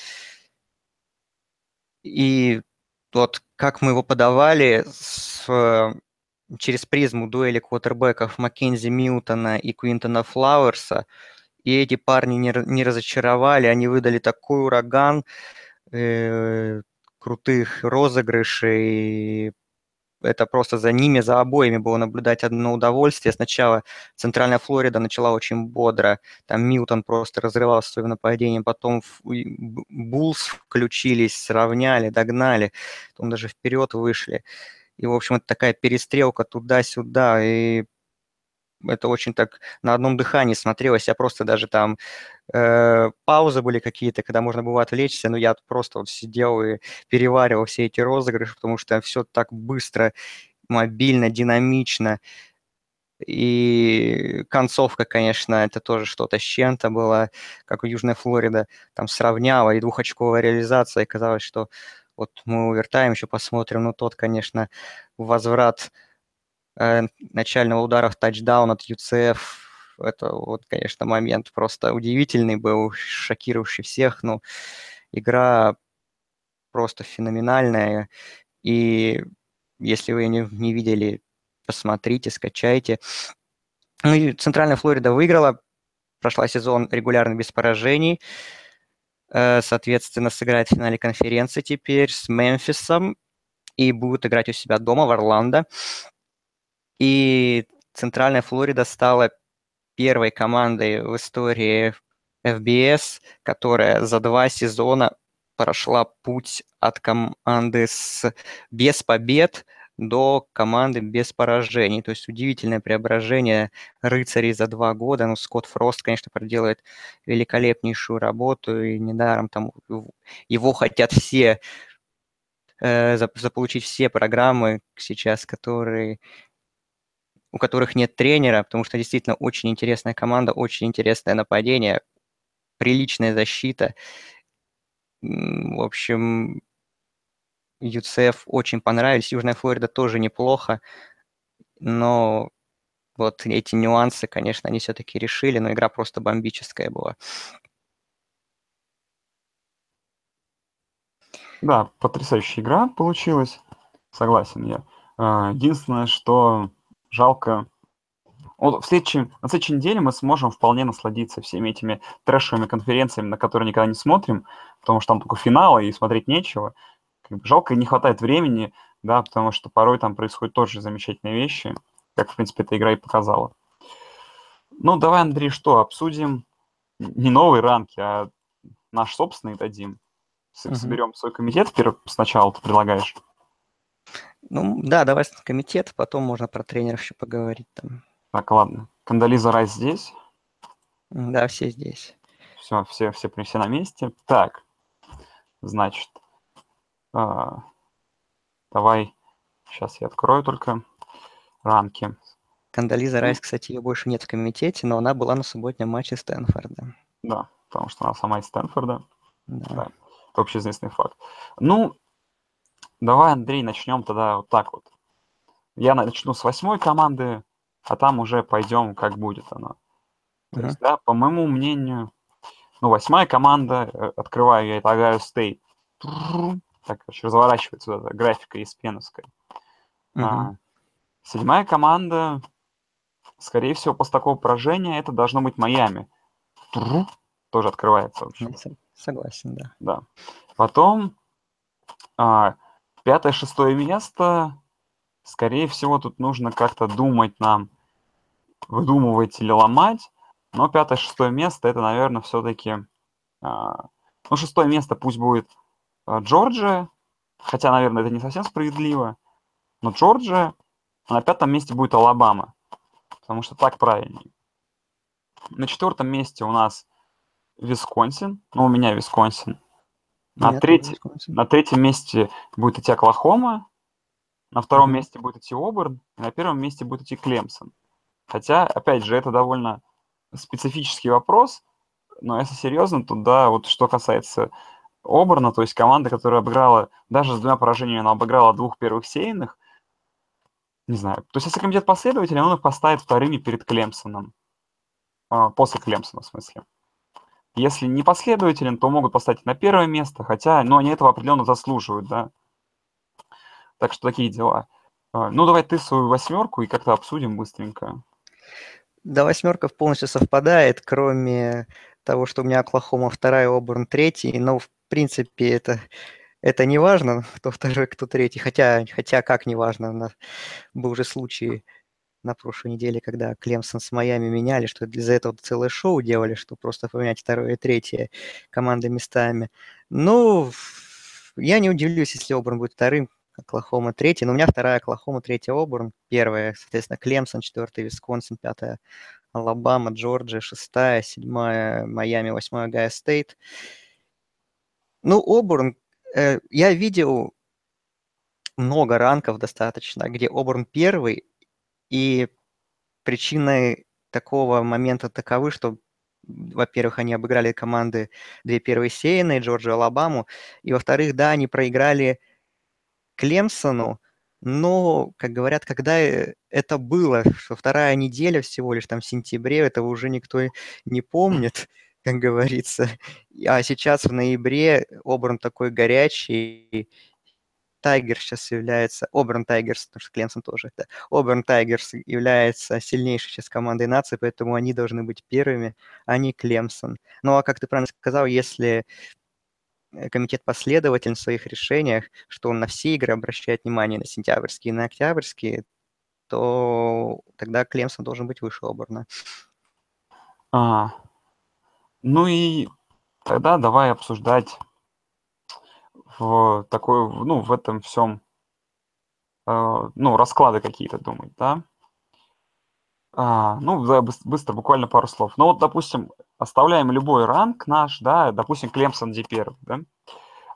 И вот как мы его подавали с, через призму дуэли квотербеков Маккензи Милтона и Куинтона Флауэрса, и эти парни не, не разочаровали, они выдали такой ураган э, крутых розыгрышей, это просто за ними, за обоими было наблюдать одно удовольствие. Сначала Центральная Флорида начала очень бодро, там Милтон просто разрывал своим нападением, потом Буллс включились, сравняли, догнали, потом даже вперед вышли. И, в общем, это такая перестрелка туда-сюда, и это очень так на одном дыхании смотрелось. Я просто даже там э, паузы были какие-то, когда можно было отвлечься, но я просто вот сидел и переваривал все эти розыгрыши, потому что все так быстро, мобильно, динамично. И концовка, конечно, это тоже что-то с чем-то было, как у Южная Флорида, там сравняла, и двухочковая реализация, и казалось, что вот мы увертаем, еще посмотрим, ну тот, конечно, возврат Э, начального удара в тачдаун от UCF. Это вот, конечно, момент просто удивительный был, шокировавший всех. Ну, игра просто феноменальная. И если вы не, не видели, посмотрите, скачайте. Ну и Центральная Флорида выиграла, прошла сезон регулярно без поражений. Э, соответственно, сыграет в финале конференции теперь с Мемфисом и будет играть у себя дома в Орландо. И Центральная Флорида стала первой командой в истории FBS, которая за два сезона прошла путь от команды с без побед до команды без поражений. То есть удивительное преображение рыцарей за два года. Ну, Скотт Фрост, конечно, проделает великолепнейшую работу, и недаром там его хотят все э, заполучить все программы сейчас, которые у которых нет тренера, потому что действительно очень интересная команда, очень интересное нападение, приличная защита. В общем, UCF очень понравились. Южная Флорида тоже неплохо, но вот эти нюансы, конечно, они все-таки решили, но игра просто бомбическая была. Да, потрясающая игра получилась. Согласен я. А, единственное, что жалко. Вот в следующем, на следующей неделе мы сможем вполне насладиться всеми этими трэшевыми конференциями, на которые никогда не смотрим, потому что там только финалы и смотреть нечего. Жалко, не хватает времени, да, потому что порой там происходят тоже замечательные вещи, как, в принципе, эта игра и показала. Ну, давай, Андрей, что, обсудим не новые ранки, а наш собственный дадим. Соберем uh-huh. свой комитет сначала, ты предлагаешь? Ну, да, давай комитет, потом можно про тренеров еще поговорить там. Так, ладно. Кандализа Райс здесь? Да, все здесь. Все, все, все, все на месте. Так, значит, а, давай, сейчас я открою только ранки. Кондолиза Райс, кстати, ее больше нет в комитете, но она была на субботнем матче Стэнфорда. Да, потому что она сама из Стэнфорда. Да. да. Это общеизвестный факт. Ну, Давай, Андрей, начнем тогда вот так вот. Я начну с восьмой команды, а там уже пойдем, как будет она. То uh-huh. есть, да, по моему мнению, ну, восьмая команда, э, открываю я, это Огайо Стейт. Так, короче, разворачивается вот эта графика ESPN -овской. Uh-huh. А, седьмая команда скорее всего, после такого поражения это должно быть Майами. Тоже открывается. Ну, согласен, да. Да. Потом а, пятое, шестое место. Скорее всего, тут нужно как-то думать нам, выдумывать или ломать. Но пятое, шестое место это, наверное, все-таки... А, ну, шестое место пусть будет Джорджия. Хотя, наверное, это не совсем справедливо. Но Джорджия. А на пятом месте будет Алабама. Потому что так правильнее. На четвертом месте у нас Висконсин. Ну, у меня Висконсин. На, треть... на третьем месте будет идти Оклахома. На втором mm-hmm. месте будет идти Оберн. И на первом месте будет идти Клемсон. Хотя, опять же, это довольно специфический вопрос. Но если серьезно, то да, вот что касается Оберна, то есть команда, которая обыграла, даже с двумя поражениями, она обыграла двух первых сейных, не знаю. То есть если комитет последователей, он их поставит вторыми перед Клемсоном. А, после Клемсона, в смысле. Если не последователен, то могут поставить на первое место, хотя, ну, они этого определенно заслуживают, да. Так что такие дела. А, ну, давай ты свою восьмерку и как-то обсудим быстренько. Да, восьмерка полностью совпадает, кроме того, что у меня Оклахома вторая, Оберн третий, но, в принципе, это, это не важно, кто второй, кто третий, хотя, хотя как не важно, на, был же случай на прошлой неделе, когда Клемсон с Майами меняли, что из-за этого целое шоу делали, что просто поменять второе и третье команды местами. Ну, я не удивлюсь, если Оберн будет вторым, Оклахома третий. Но у меня вторая Оклахома, третья Оберн, первая, соответственно, Клемсон, четвертая Висконсин, пятая Алабама, Джорджия, шестая, седьмая Майами, восьмая Огайо Стейт. Ну, Оберн, э, я видел много ранков достаточно, где Оберн первый, и причиной такого момента таковы, что, во-первых, они обыграли команды две первые сеянные, Джорджию, Алабаму, и, во-вторых, да, они проиграли Клемсону, но, как говорят, когда э, это было, что вторая неделя всего лишь там в сентябре, этого уже никто не помнит, как говорится. А сейчас в ноябре Обран такой горячий, Тайгер сейчас является, Оберн Тайгерс, потому что Клемсон тоже, да, Оберн Тайгерс является сильнейшей сейчас командой нации, поэтому они должны быть первыми, а не Клемсон. Ну, а как ты правильно сказал, если э, комитет последователен в своих решениях, что он на все игры обращает внимание на сентябрьские и на октябрьские, то тогда Клемсон должен быть выше Оберна. А, ну и тогда давай обсуждать в такой, ну, в этом всем, э, ну, расклады какие-то думать, да. А, ну, да, быстро, буквально пару слов. Ну, вот, допустим, оставляем любой ранг наш, да, допустим, Клемсон где первый, да.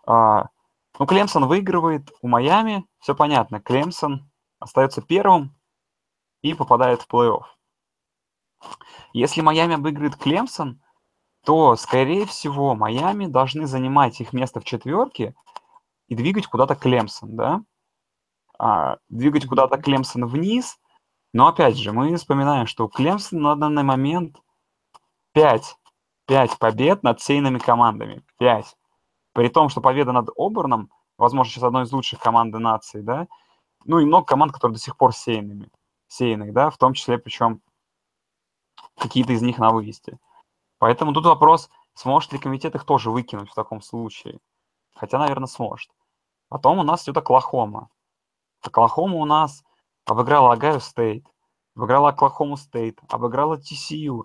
А, ну, Клемсон выигрывает у Майами, все понятно, Клемсон остается первым и попадает в плей-офф. Если Майами выиграет Клемсон, то, скорее всего, Майами должны занимать их место в четверке и двигать куда-то Клемсон, да? А, двигать куда-то Клемсон вниз. Но опять же, мы вспоминаем, что у Клемсона на данный момент 5, 5 побед над сейными командами. 5. При том, что победа над Оберном, возможно, сейчас одной из лучших команд нации, да? Ну и много команд, которые до сих пор сейными, сейных, да, в том числе, причем какие-то из них на выезде. Поэтому тут вопрос, сможет ли комитет их тоже выкинуть в таком случае. Хотя, наверное, сможет. Потом у нас идет Оклахома. Оклахома у нас обыграла Огайо Стейт, обыграла Оклахому Стейт, обыграла TCU.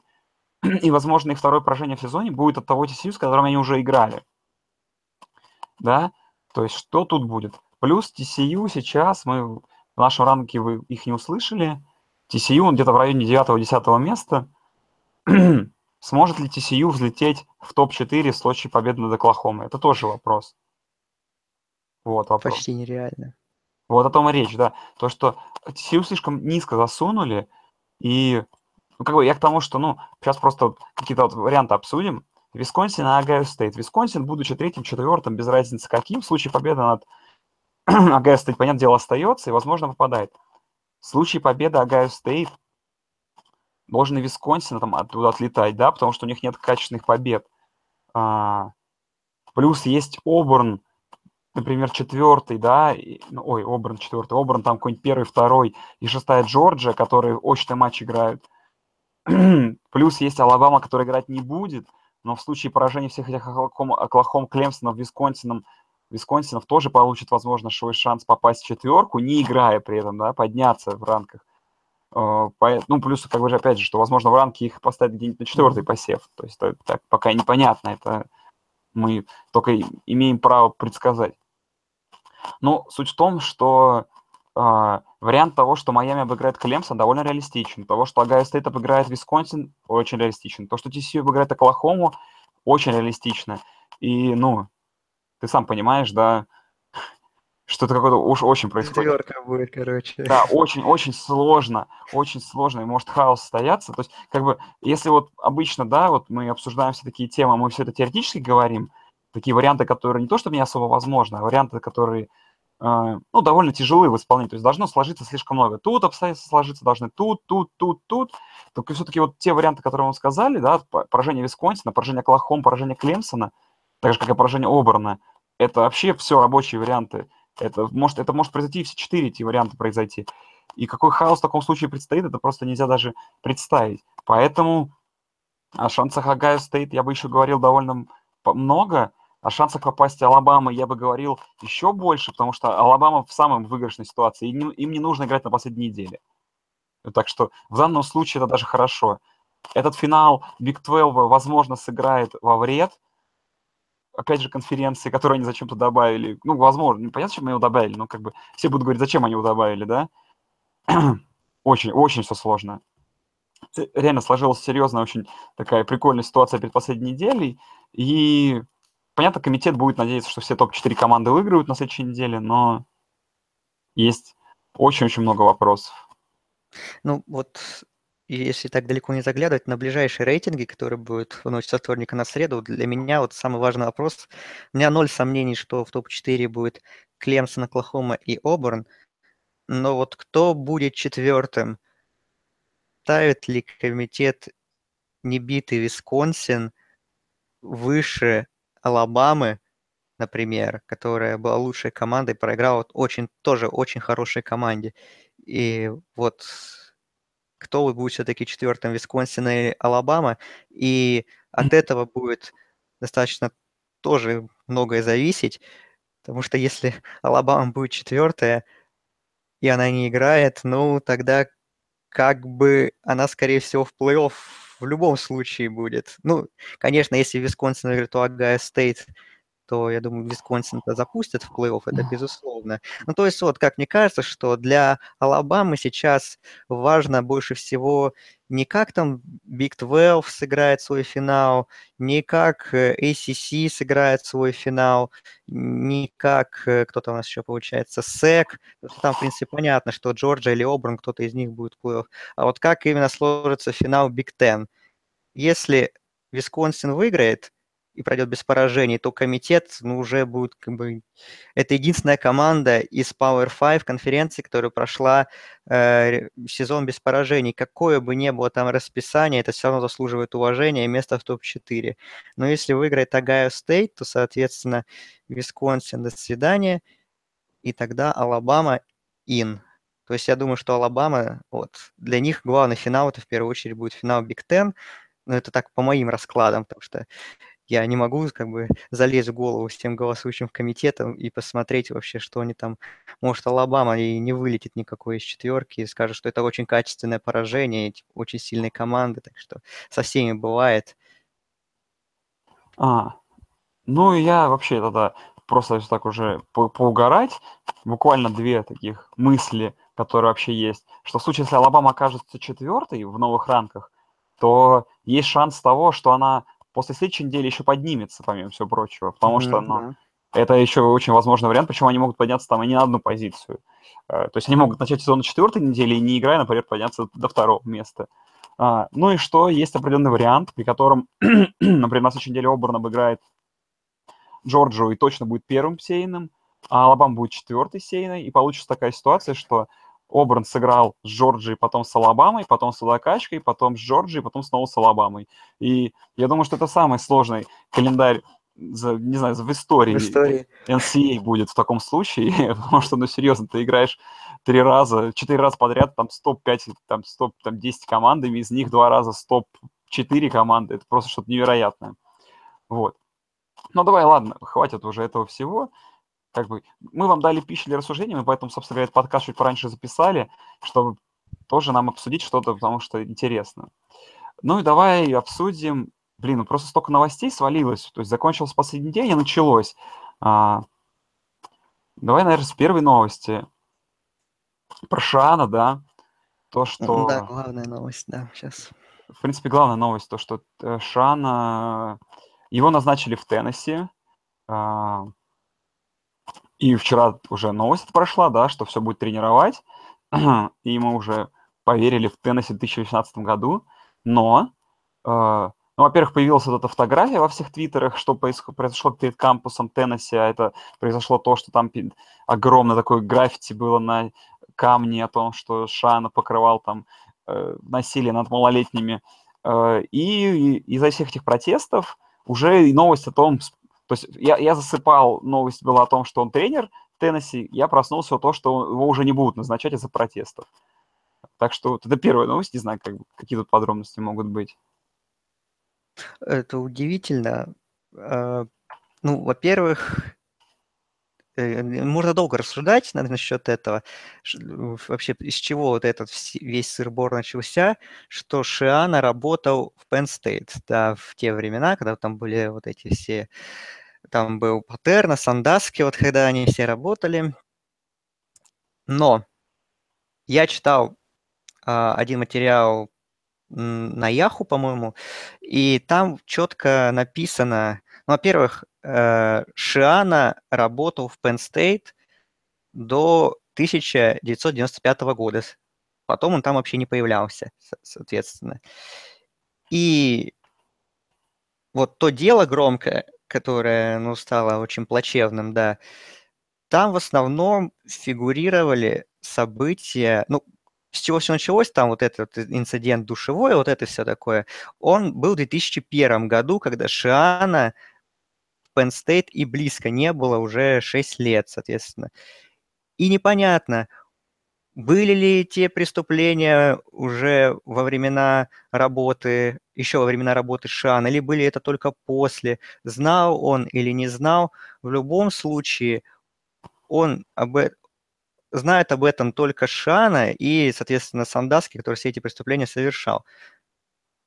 И, возможно, их второе поражение в сезоне будет от того TCU, с которым они уже играли. Да? То есть, что тут будет? Плюс TCU сейчас, мы в нашем ранке вы их не услышали, TCU он где-то в районе 9-10 места. Сможет ли TCU взлететь в топ-4 в случае победы над Оклахомой? Это тоже вопрос. Вот вопрос. Почти нереально. Вот о том и речь, да. То, что TCU слишком низко засунули, и ну, как бы я к тому, что, ну, сейчас просто какие-то вот варианты обсудим. Висконсин и Огайо Стейт. Висконсин, будучи третьим, четвертым, без разницы каким, в случае победы над Огайо Стейт, понятное дело, остается и, возможно, попадает. В случае победы Огайо Стейт должен и Висконсин там оттуда отлетать, да, потому что у них нет качественных побед. А, плюс есть Оберн, например, четвертый, да, и, ну, ой, Обран четвертый, Обран там какой-нибудь первый, второй и шестая Джорджия, которые очный матч играют. Плюс есть Алабама, который играть не будет, но в случае поражения всех этих Оклахом, Оклахом Клемсонов, Висконсином, Висконсинов тоже получит, возможно, свой шанс попасть в четверку, не играя при этом, да, подняться в ранках. Э, ну, плюс, как бы же, опять же, что, возможно, в ранке их поставить где-нибудь на четвертый посев. То есть это так, пока непонятно, это мы только имеем право предсказать. Ну, суть в том, что э, вариант того, что Майами обыграет Клемсон, довольно реалистичен. Того, что Огайо Стейт обыграет Висконсин, очень реалистичен. То, что TCU обыграет Оклахому, очень реалистично. И, ну, ты сам понимаешь, да, что-то какое-то уж очень происходит. Четверка будет, короче. Да, очень-очень сложно, очень сложно, и может хаос состояться. То есть, как бы, если вот обычно, да, вот мы обсуждаем все такие темы, мы все это теоретически говорим, такие варианты, которые не то, что не особо возможны, а варианты, которые, э, ну, довольно тяжелые в исполнении. То есть должно сложиться слишком много. Тут обстоятельства сложиться должны, тут, тут, тут, тут. Только все-таки вот те варианты, которые вам сказали, да, поражение Висконсина, поражение Клахом, поражение Клемсона, так же, как и поражение Оберна, это вообще все рабочие варианты это может, это может произойти, все четыре эти варианта произойти. И какой хаос в таком случае предстоит, это просто нельзя даже представить. Поэтому о шансах Огайо Стейт, я бы еще говорил довольно много. О шансах попасть Алабамы я бы говорил еще больше, потому что Алабама в самой выигрышной ситуации. Им, им не нужно играть на последней неделе. Так что в данном случае это даже хорошо. Этот финал Big 12, возможно, сыграет во вред – опять же, конференции, которые они зачем-то добавили. Ну, возможно, непонятно, зачем они его добавили, но как бы все будут говорить, зачем они его добавили, да? очень, очень все сложно. Реально сложилась серьезная, очень такая прикольная ситуация перед последней неделей. И, понятно, комитет будет надеяться, что все топ-4 команды выиграют на следующей неделе, но есть очень-очень много вопросов. Ну, вот и если так далеко не заглядывать, на ближайшие рейтинги, которые будут в ночь со вторника на среду, для меня вот самый важный вопрос. У меня ноль сомнений, что в топ-4 будет Клемсон, Оклахома и Оберн. Но вот кто будет четвертым? Ставит ли комитет небитый Висконсин выше Алабамы, например, которая была лучшей командой, проиграла очень, тоже очень хорошей команде. И вот кто будет все-таки четвертым, Висконсин или Алабама, и от этого будет достаточно тоже многое зависеть, потому что если Алабама будет четвертая, и она не играет, ну, тогда как бы она, скорее всего, в плей-офф в любом случае будет. Ну, конечно, если Висконсин играет, то Огайо Стейт то, я думаю, Висконсин-то запустят в плей-офф, это безусловно. Ну, то есть вот, как мне кажется, что для Алабамы сейчас важно больше всего не как там Big 12 сыграет свой финал, не как э, ACC сыграет свой финал, не как э, кто-то у нас еще получается, SEC. Там, в принципе, понятно, что Джорджия или Обран, кто-то из них будет в плей-офф. А вот как именно сложится финал Big Ten? Если Висконсин выиграет, и пройдет без поражений, то комитет ну, уже будет как бы... Это единственная команда из Power 5 конференции, которая прошла э, сезон без поражений. Какое бы ни было там расписание, это все равно заслуживает уважения и места в топ-4. Но если выиграет Огайо Стейт, то, соответственно, Висконсин до свидания, и тогда Алабама in. То есть я думаю, что Алабама, вот, для них главный финал, это в первую очередь будет финал Big Ten, но это так по моим раскладам, потому что я не могу как бы залезть в голову с тем голосующим комитетом и посмотреть вообще, что они там... Может, Алабама и не вылетит никакой из четверки, и скажет, что это очень качественное поражение, типа, очень сильные команды, так что со всеми бывает. А, ну я вообще тогда просто так уже по поугарать, буквально две таких мысли, которые вообще есть, что в случае, если Алабама окажется четвертой в новых ранках, то есть шанс того, что она после следующей недели еще поднимется, помимо всего прочего, потому mm-hmm, что, ну, это еще очень возможный вариант, почему они могут подняться там и не на одну позицию. Э, то есть они могут начать сезон на четвертой неделе и не играя, например, подняться до второго места. А, ну и что, есть определенный вариант, при котором, например, на следующей неделе Оберн обыграет Джорджию и точно будет первым сейным, а Алабам будет четвертой сейной, и получится такая ситуация, что Оберн сыграл с Джорджией, потом с Алабамой, потом с Водокачкой, потом с Джорджией, потом снова с Алабамой. И я думаю, что это самый сложный календарь за, не знаю, в истории, в истории NCA будет в таком случае, потому что, ну, серьезно, ты играешь три раза, четыре раза подряд, там, стоп-5, там, стоп, там, 10 командами, из них два раза стоп-4 команды, это просто что-то невероятное. Вот. Ну, давай, ладно, хватит уже этого всего. Как бы мы вам дали пищу для рассуждения, мы поэтому, собственно говоря, этот подкаст чуть пораньше записали, чтобы тоже нам обсудить что-то, потому что интересно. Ну и давай обсудим блин, ну просто столько новостей свалилось. То есть закончился последний день и началось. А, давай, наверное, с первой новости. Про Шана, да. То, что... Да, главная новость, да, сейчас. В принципе, главная новость, то, что э, Шана... Его назначили в Теннесси. А, и вчера уже новость прошла, да, что все будет тренировать. И мы уже поверили в Теннесси в 2018 году. Но а, ну, во-первых, появилась вот эта фотография во всех твиттерах, что произошло перед кампусом Теннесси, а это произошло то, что там огромное такое граффити было на камне о том, что Шана покрывал там э, насилие над малолетними. Э, и из-за всех этих протестов уже и новость о том, то есть я, я засыпал, новость была о том, что он тренер в Теннесси, я проснулся о том, что его уже не будут назначать из-за протестов. Так что вот это первая новость, не знаю, как, какие тут подробности могут быть. Это удивительно. А, ну, во-первых, э, можно долго рассуждать насчет этого. Вообще, из чего вот этот весь сырбор начался, что Шиана работал в Penn State, да, в те времена, когда там были вот эти все... Там был Патерна, Сандаски, вот когда они все работали. Но я читал а, один материал на Яху, по-моему, и там четко написано, ну, во-первых, э, Шиана работал в Penn State до 1995 года. Потом он там вообще не появлялся, соответственно. И вот то дело громкое, которое, ну, стало очень плачевным, да, там в основном фигурировали события, ну, с чего все началось, там вот этот инцидент душевой, вот это все такое, он был в 2001 году, когда Шиана Penn State и близко не было уже 6 лет, соответственно. И непонятно, были ли те преступления уже во времена работы, еще во времена работы Шиана, или были это только после, знал он или не знал, в любом случае он об, знает об этом только Шана и, соответственно, Сандаски, который все эти преступления совершал.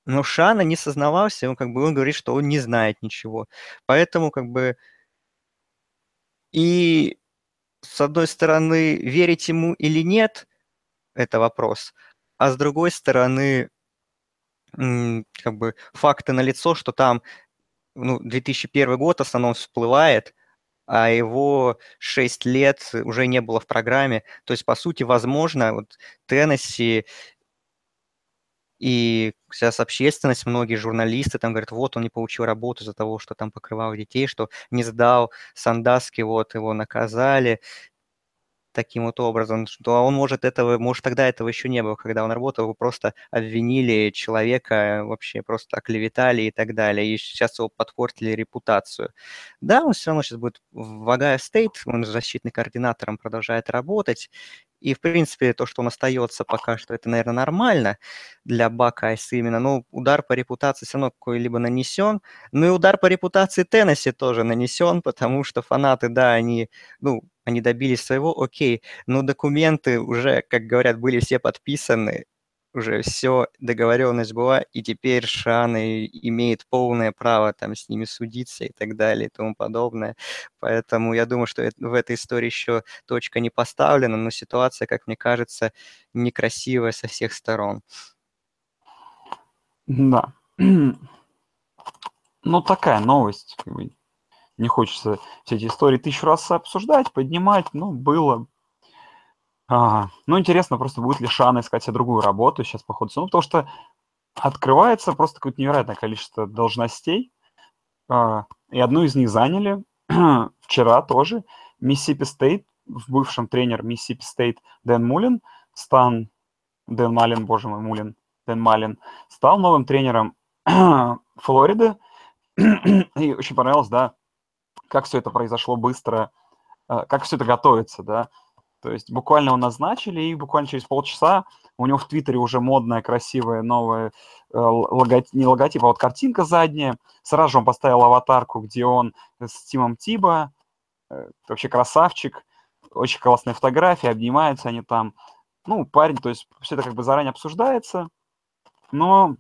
Но Шана не сознавался, он как бы он говорит, что он не знает ничего. Поэтому как бы и с одной стороны, верить ему или нет, это вопрос, а с другой стороны, как бы факты на лицо, что там ну, 2001 год в основном всплывает, а его 6 лет уже не было в программе. То есть, по сути, возможно, вот Теннесси и сейчас общественность, многие журналисты там говорят, вот он не получил работу из-за того, что там покрывал детей, что не сдал Сандаски, вот его наказали таким вот образом, что он может этого, может тогда этого еще не было, когда он работал, вы просто обвинили человека, вообще просто оклеветали и так далее, и сейчас его подпортили репутацию. Да, он все равно сейчас будет в Огайо Стейт, он защитный координатором продолжает работать, и, в принципе, то, что он остается пока что, это, наверное, нормально для Buckeyes именно. Ну, удар по репутации все равно какой-либо нанесен. Ну и удар по репутации Теннесси тоже нанесен, потому что фанаты, да, они, ну, они добились своего, окей, но документы уже, как говорят, были все подписаны, уже все, договоренность была, и теперь Шаны имеет полное право там с ними судиться и так далее и тому подобное. Поэтому я думаю, что в этой истории еще точка не поставлена, но ситуация, как мне кажется, некрасивая со всех сторон. Да. Ну, такая новость. Не хочется все эти истории тысячу раз обсуждать, поднимать. Ну, было, Ага. Ну, интересно просто, будет ли Шиано искать себе другую работу сейчас по ходу. Ну, потому что открывается просто какое-то невероятное количество должностей, а, и одну из них заняли вчера тоже. Миссисипи Стейт, в бывшем тренер Миссисипи Стейт Дэн Мулин, Стан Дэн Малин, боже мой, Мулин, Дэн Малин, стал новым тренером Флориды. И очень понравилось, да, как все это произошло быстро, э, как все это готовится, да. То есть буквально его назначили, и буквально через полчаса у него в Твиттере уже модная, красивая, новая, э, логотип, не логотип, а вот картинка задняя. Сразу же он поставил аватарку, где он с Тимом Тиба, э, вообще красавчик, очень классная фотография, обнимаются они там. Ну, парень, то есть все это как бы заранее обсуждается, но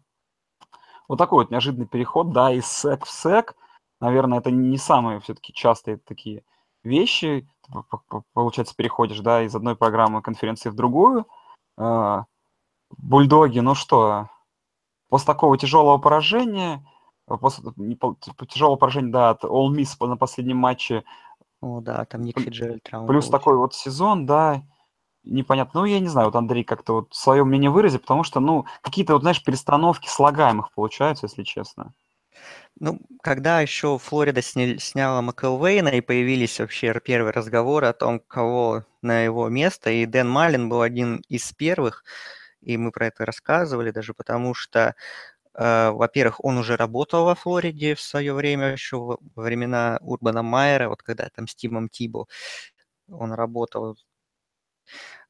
вот такой вот неожиданный переход, да, из сек в сек, наверное, это не самые все-таки частые такие вещи, получается, переходишь, да, из одной программы конференции в другую. А, бульдоги, ну что, после такого тяжелого поражения, после типа, тяжелого поражения, да, от All Miss на последнем матче. О, да, там Ник Фиджеральд травма Плюс получил. такой вот сезон, да, непонятно. Ну, я не знаю, вот Андрей как-то вот свое мнение выразит, потому что, ну, какие-то, вот, знаешь, перестановки слагаемых получаются, если честно. Ну, когда еще Флорида сня, сняла Маклвейна и появились вообще первые разговоры о том, кого на его место, и Дэн Малин был один из первых, и мы про это рассказывали даже потому, что, э, во-первых, он уже работал во Флориде в свое время, еще во времена Урбана Майера, вот когда там с Тимом Тибо он работал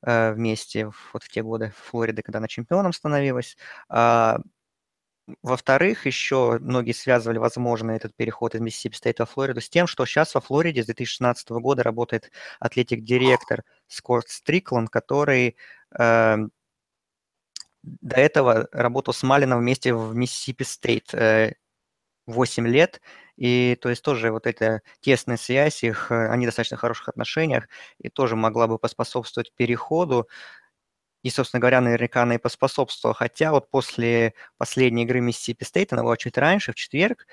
э, вместе вот в те годы Флориды, когда она чемпионом становилась. А, во-вторых, еще многие связывали, возможно, этот переход из Миссисипи Стейта в Флориду с тем, что сейчас во Флориде с 2016 года работает athletic -директор Скотт Стрикланд, который э, до этого работал с Малином вместе в Миссисипи Стейт э, 8 лет, и то есть тоже вот эта тесная связь их, э, они в достаточно хороших отношениях, и тоже могла бы поспособствовать переходу. И, собственно говоря, наверняка она и поспособствовала. Хотя вот после последней игры Миссисипи Стейт, она была чуть раньше, в четверг,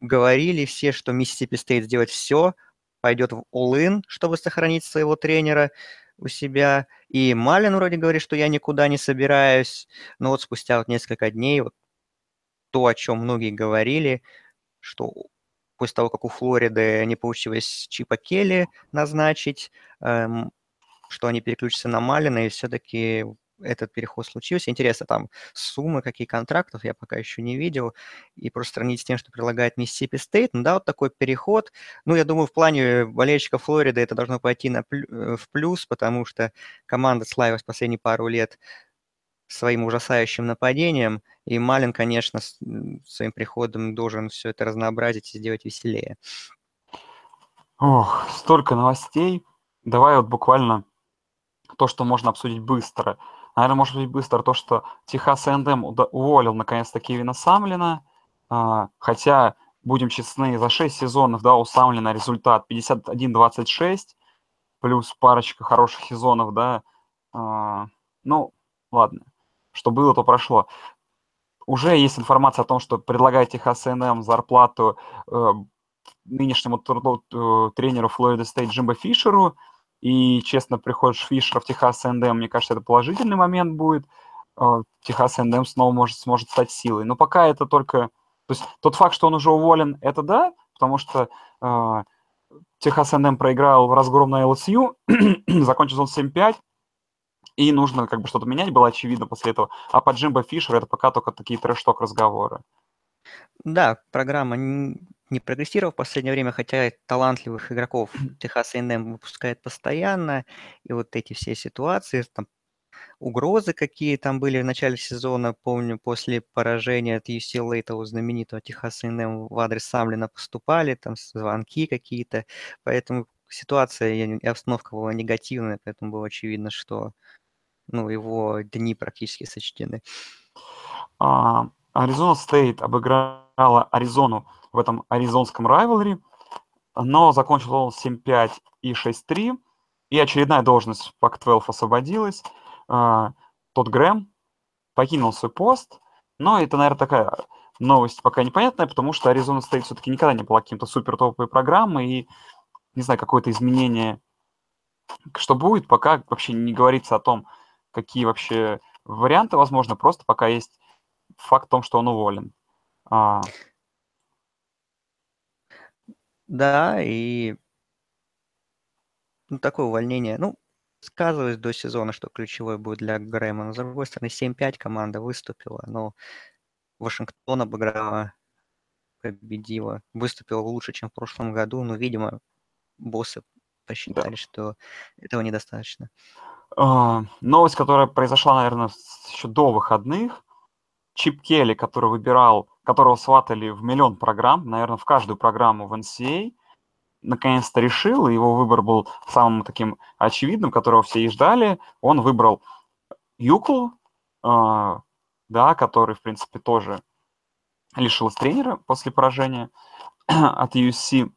говорили все, что Миссисипи Стейт сделает все, пойдет в all-in, чтобы сохранить своего тренера у себя. И Малин вроде говорит, что я никуда не собираюсь. Но вот спустя вот несколько дней вот то, о чем многие говорили, что после того, как у Флориды не получилось Чипа Келли назначить, эм, что они переключатся на Малина, и все-таки этот переход случился. Интересно, там суммы, какие контрактов, я пока еще не видел. И просто сравнить с тем, что предлагает Миссисипи Стейт. Ну да, вот такой переход. Ну, я думаю, в плане болельщиков Флориды это должно пойти на э, в плюс, потому что команда славилась последние пару лет своим ужасающим нападением. И Малин, конечно, своим приходом должен все это разнообразить и сделать веселее. Ох, столько новостей. Давай вот буквально то, что можно обсудить быстро. Наверное, может быть быстро то, что Техас Эндем уволил наконец-то Кевина Самлина, а, хотя, будем честны, за 6 сезонов, да, у Самлина результат 51-26, плюс парочка хороших сезонов, да, а, ну, ладно, что было, то прошло. Уже есть информация о том, что предлагает Техас A&M зарплату э, нынешнему э, тренеру Флорида Стейт Джимбо Фишеру, и, честно, приходишь Фишер в Техас НДМ, мне кажется, это положительный момент будет. А, Техас НДМ снова может, сможет стать силой. Но пока это только... То есть тот факт, что он уже уволен, это да, потому что э, Техас НДМ проиграл в разгром на ЛСЮ, закончил он 7-5, и нужно как бы что-то менять, было очевидно после этого. А по Джимбо Фишер это пока только такие трэш-ток разговоры. Да, программа не прогрессировал в последнее время, хотя талантливых игроков Техас A&M выпускает постоянно, и вот эти все ситуации, там угрозы какие там были в начале сезона, помню, после поражения от UCLA, того знаменитого Техас A&M в адрес Самлина поступали, там звонки какие-то, поэтому ситуация и обстановка была негативная, поэтому было очевидно, что ну, его дни практически сочтены. Аризона Стейт обыграла Аризону в этом аризонском rivalry, но закончил он 7-5 и 6-3, и очередная должность в Pac-12 освободилась. А, Тодд Грэм покинул свой пост, но это, наверное, такая новость пока непонятная, потому что Аризона Стейт все-таки никогда не была каким-то супер топовой программой, и, не знаю, какое-то изменение, что будет, пока вообще не говорится о том, какие вообще варианты возможно, просто пока есть факт в том, что он уволен. А, да, и ну, такое увольнение, ну, сказывалось до сезона, что ключевой будет для Грэма. Но, с другой стороны, 7-5 команда выступила, но Вашингтон обыграла победила. Выступила лучше, чем в прошлом году, но, видимо, боссы посчитали, да. что этого недостаточно. Uh, новость, которая произошла, наверное, еще до выходных. Чип Келли, который выбирал, которого сватали в миллион программ, наверное, в каждую программу в NCA, наконец-то решил, и его выбор был самым таким очевидным, которого все и ждали. Он выбрал Юклу, uh, да, который, в принципе, тоже лишился тренера после поражения от USC.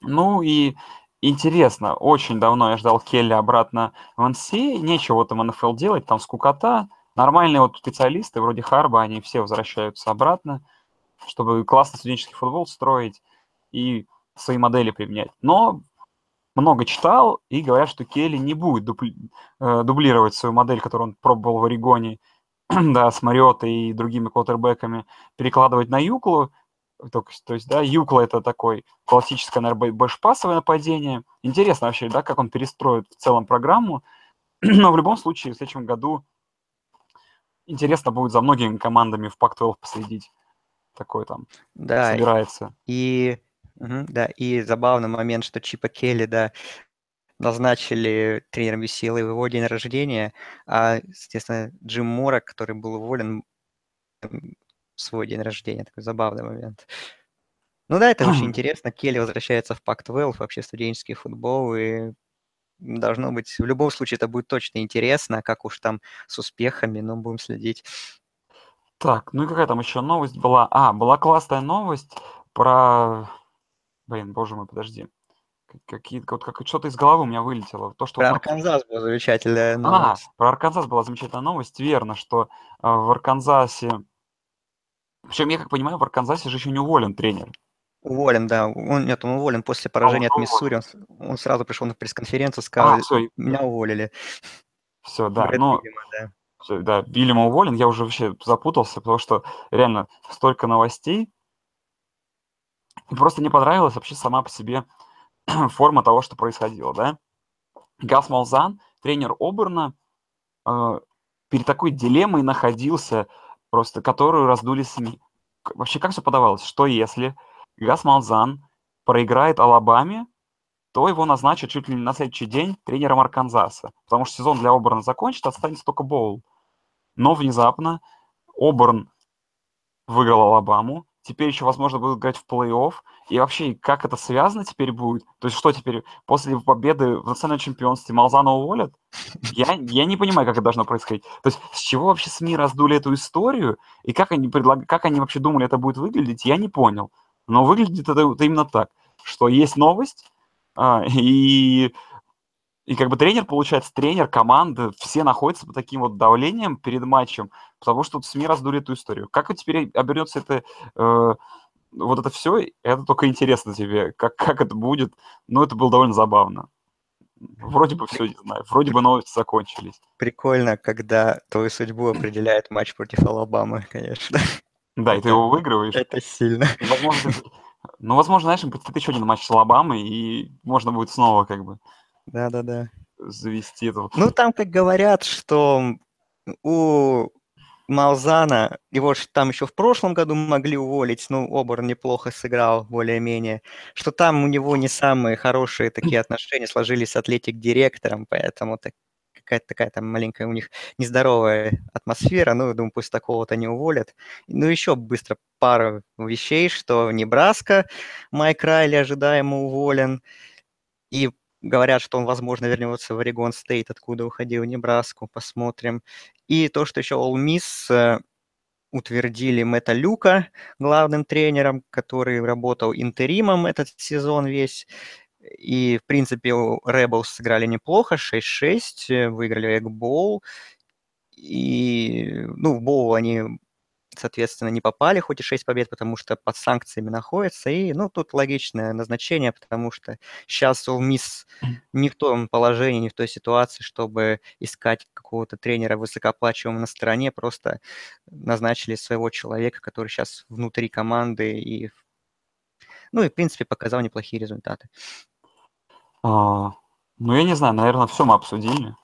Ну и интересно, очень давно я ждал Келли обратно в NCA, нечего там НФЛ делать, там скукота. Нормальные вот специалисты, вроде Харба, они все возвращаются обратно, чтобы классный студенческий футбол строить и свои модели применять. Но много читал и говорят, что Келли не будет дубли, э, дублировать свою модель, которую он пробовал в Орегоне, да, с Мариота и другими квотербеками, перекладывать на Юклу. То, то есть, да, Юкла это такой классическое, наверное, бэшпасовое нападение. Интересно вообще, да, как он перестроит в целом программу. Но в любом случае в следующем году интересно будет за многими командами в Пак-12 последить. Такой там да, собирается. И, угу, да, и забавный момент, что Чипа Келли, да, назначили тренером UCLA в его день рождения, а, естественно, Джим Мора, который был уволен в свой день рождения. Такой забавный момент. Ну да, это очень интересно. Келли возвращается в Пак-12, вообще студенческий футбол, и должно быть, в любом случае это будет точно интересно, как уж там с успехами, но будем следить. Так, ну и какая там еще новость была? А, была классная новость про... Блин, боже мой, подожди. Какие, вот как что-то из головы у меня вылетело. То, что про Арканзас была замечательная а, новость. А, про Арканзас была замечательная новость. Верно, что э, в Арканзасе... Причем, я как понимаю, в Арканзасе же еще не уволен тренер. Уволен, да. Он, нет, он уволен после а, поражения а, от Миссури. Он, он сразу пришел на пресс-конференцию, сказал, а, все. меня уволили. Все, да. Брэд, ну, видимо, да. Все, да, уволен. Я уже вообще запутался, потому что реально столько новостей. И просто не понравилась вообще сама по себе форма того, что происходило, да. Гас Малзан, тренер Оберна, э, перед такой дилеммой находился, просто которую раздули СМИ. Вообще, как все подавалось? Что если Гас Малзан проиграет Алабаме, то его назначат чуть ли не на следующий день тренером Арканзаса, потому что сезон для Оберна закончится, останется только Боул. Но внезапно Оберн выиграл Алабаму, теперь еще, возможно, будут играть в плей-офф. И вообще, как это связано теперь будет? То есть что теперь, после победы в национальном чемпионстве Малзана уволят? Я, я не понимаю, как это должно происходить. То есть с чего вообще СМИ раздули эту историю? И как они, предлаг... как они вообще думали, это будет выглядеть, я не понял. Но выглядит это, это именно так, что есть новость, а, и и как бы тренер, получается, тренер команды, все находятся под таким вот давлением перед матчем, потому что тут СМИ раздули эту историю. Как теперь обернется это, э, вот это все, это только интересно тебе, как, как это будет. Ну, это было довольно забавно. Вроде бы все, не знаю, вроде бы новости закончились. Прикольно, когда твою судьбу определяет матч против Алабамы, конечно. Да, и ты его выигрываешь. Это сильно. Возможно, ну, возможно, знаешь, предстоит еще один матч с Алабамой, и можно будет снова как бы да-да-да. Завести это. Ну, там, как говорят, что у Малзана, его же там еще в прошлом году могли уволить, ну, Обор неплохо сыграл, более-менее, что там у него не самые хорошие такие отношения сложились с атлетик-директором, поэтому так, какая-то такая там маленькая у них нездоровая атмосфера, ну, думаю, пусть такого-то не уволят. Ну, еще быстро пару вещей, что Небраска, Майк Райли ожидаемо уволен, и Говорят, что он, возможно, вернется в Орегон Стейт, откуда уходил Небраску. Посмотрим. И то, что еще All Miss утвердили Мэтта Люка главным тренером, который работал интеримом этот сезон весь. И, в принципе, Rebels сыграли неплохо, 6-6, э, выиграли Эгбол. И, ну, в Боул они соответственно, не попали, хоть и 6 побед, потому что под санкциями находятся. И, ну, тут логичное назначение, потому что сейчас у МИС не в том положении, не в той ситуации, чтобы искать какого-то тренера высокооплачиваемого на стороне, просто назначили своего человека, который сейчас внутри команды и, ну, и, в принципе, показал неплохие результаты. А, ну, я не знаю, наверное, все мы обсудили.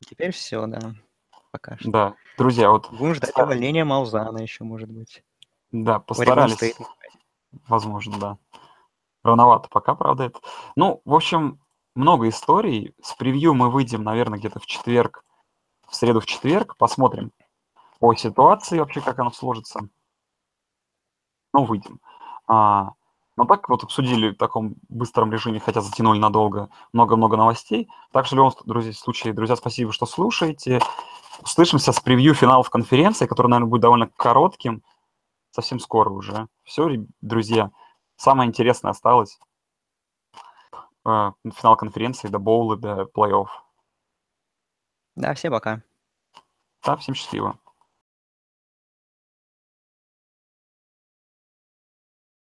Теперь все, да пока что. Да, друзья, вот... Будем ждать увольнения Маузана еще, может быть. Да, постарались Возможно, да. Рановато пока, правда, это. Ну, в общем, много историй. С превью мы выйдем, наверное, где-то в четверг, в среду, в четверг. Посмотрим по ситуации вообще, как оно сложится. Ну, выйдем. А, но так вот обсудили в таком быстром режиме, хотя затянули надолго, много-много новостей. Так что в любом друзья, случае, друзья, спасибо, что слушаете. Услышимся с превью финалов конференции, который, наверное, будет довольно коротким, совсем скоро уже. Все, друзья, самое интересное осталось. Э, финал конференции, до боулы, до плей-офф. Да, всем пока. Да, всем счастливо.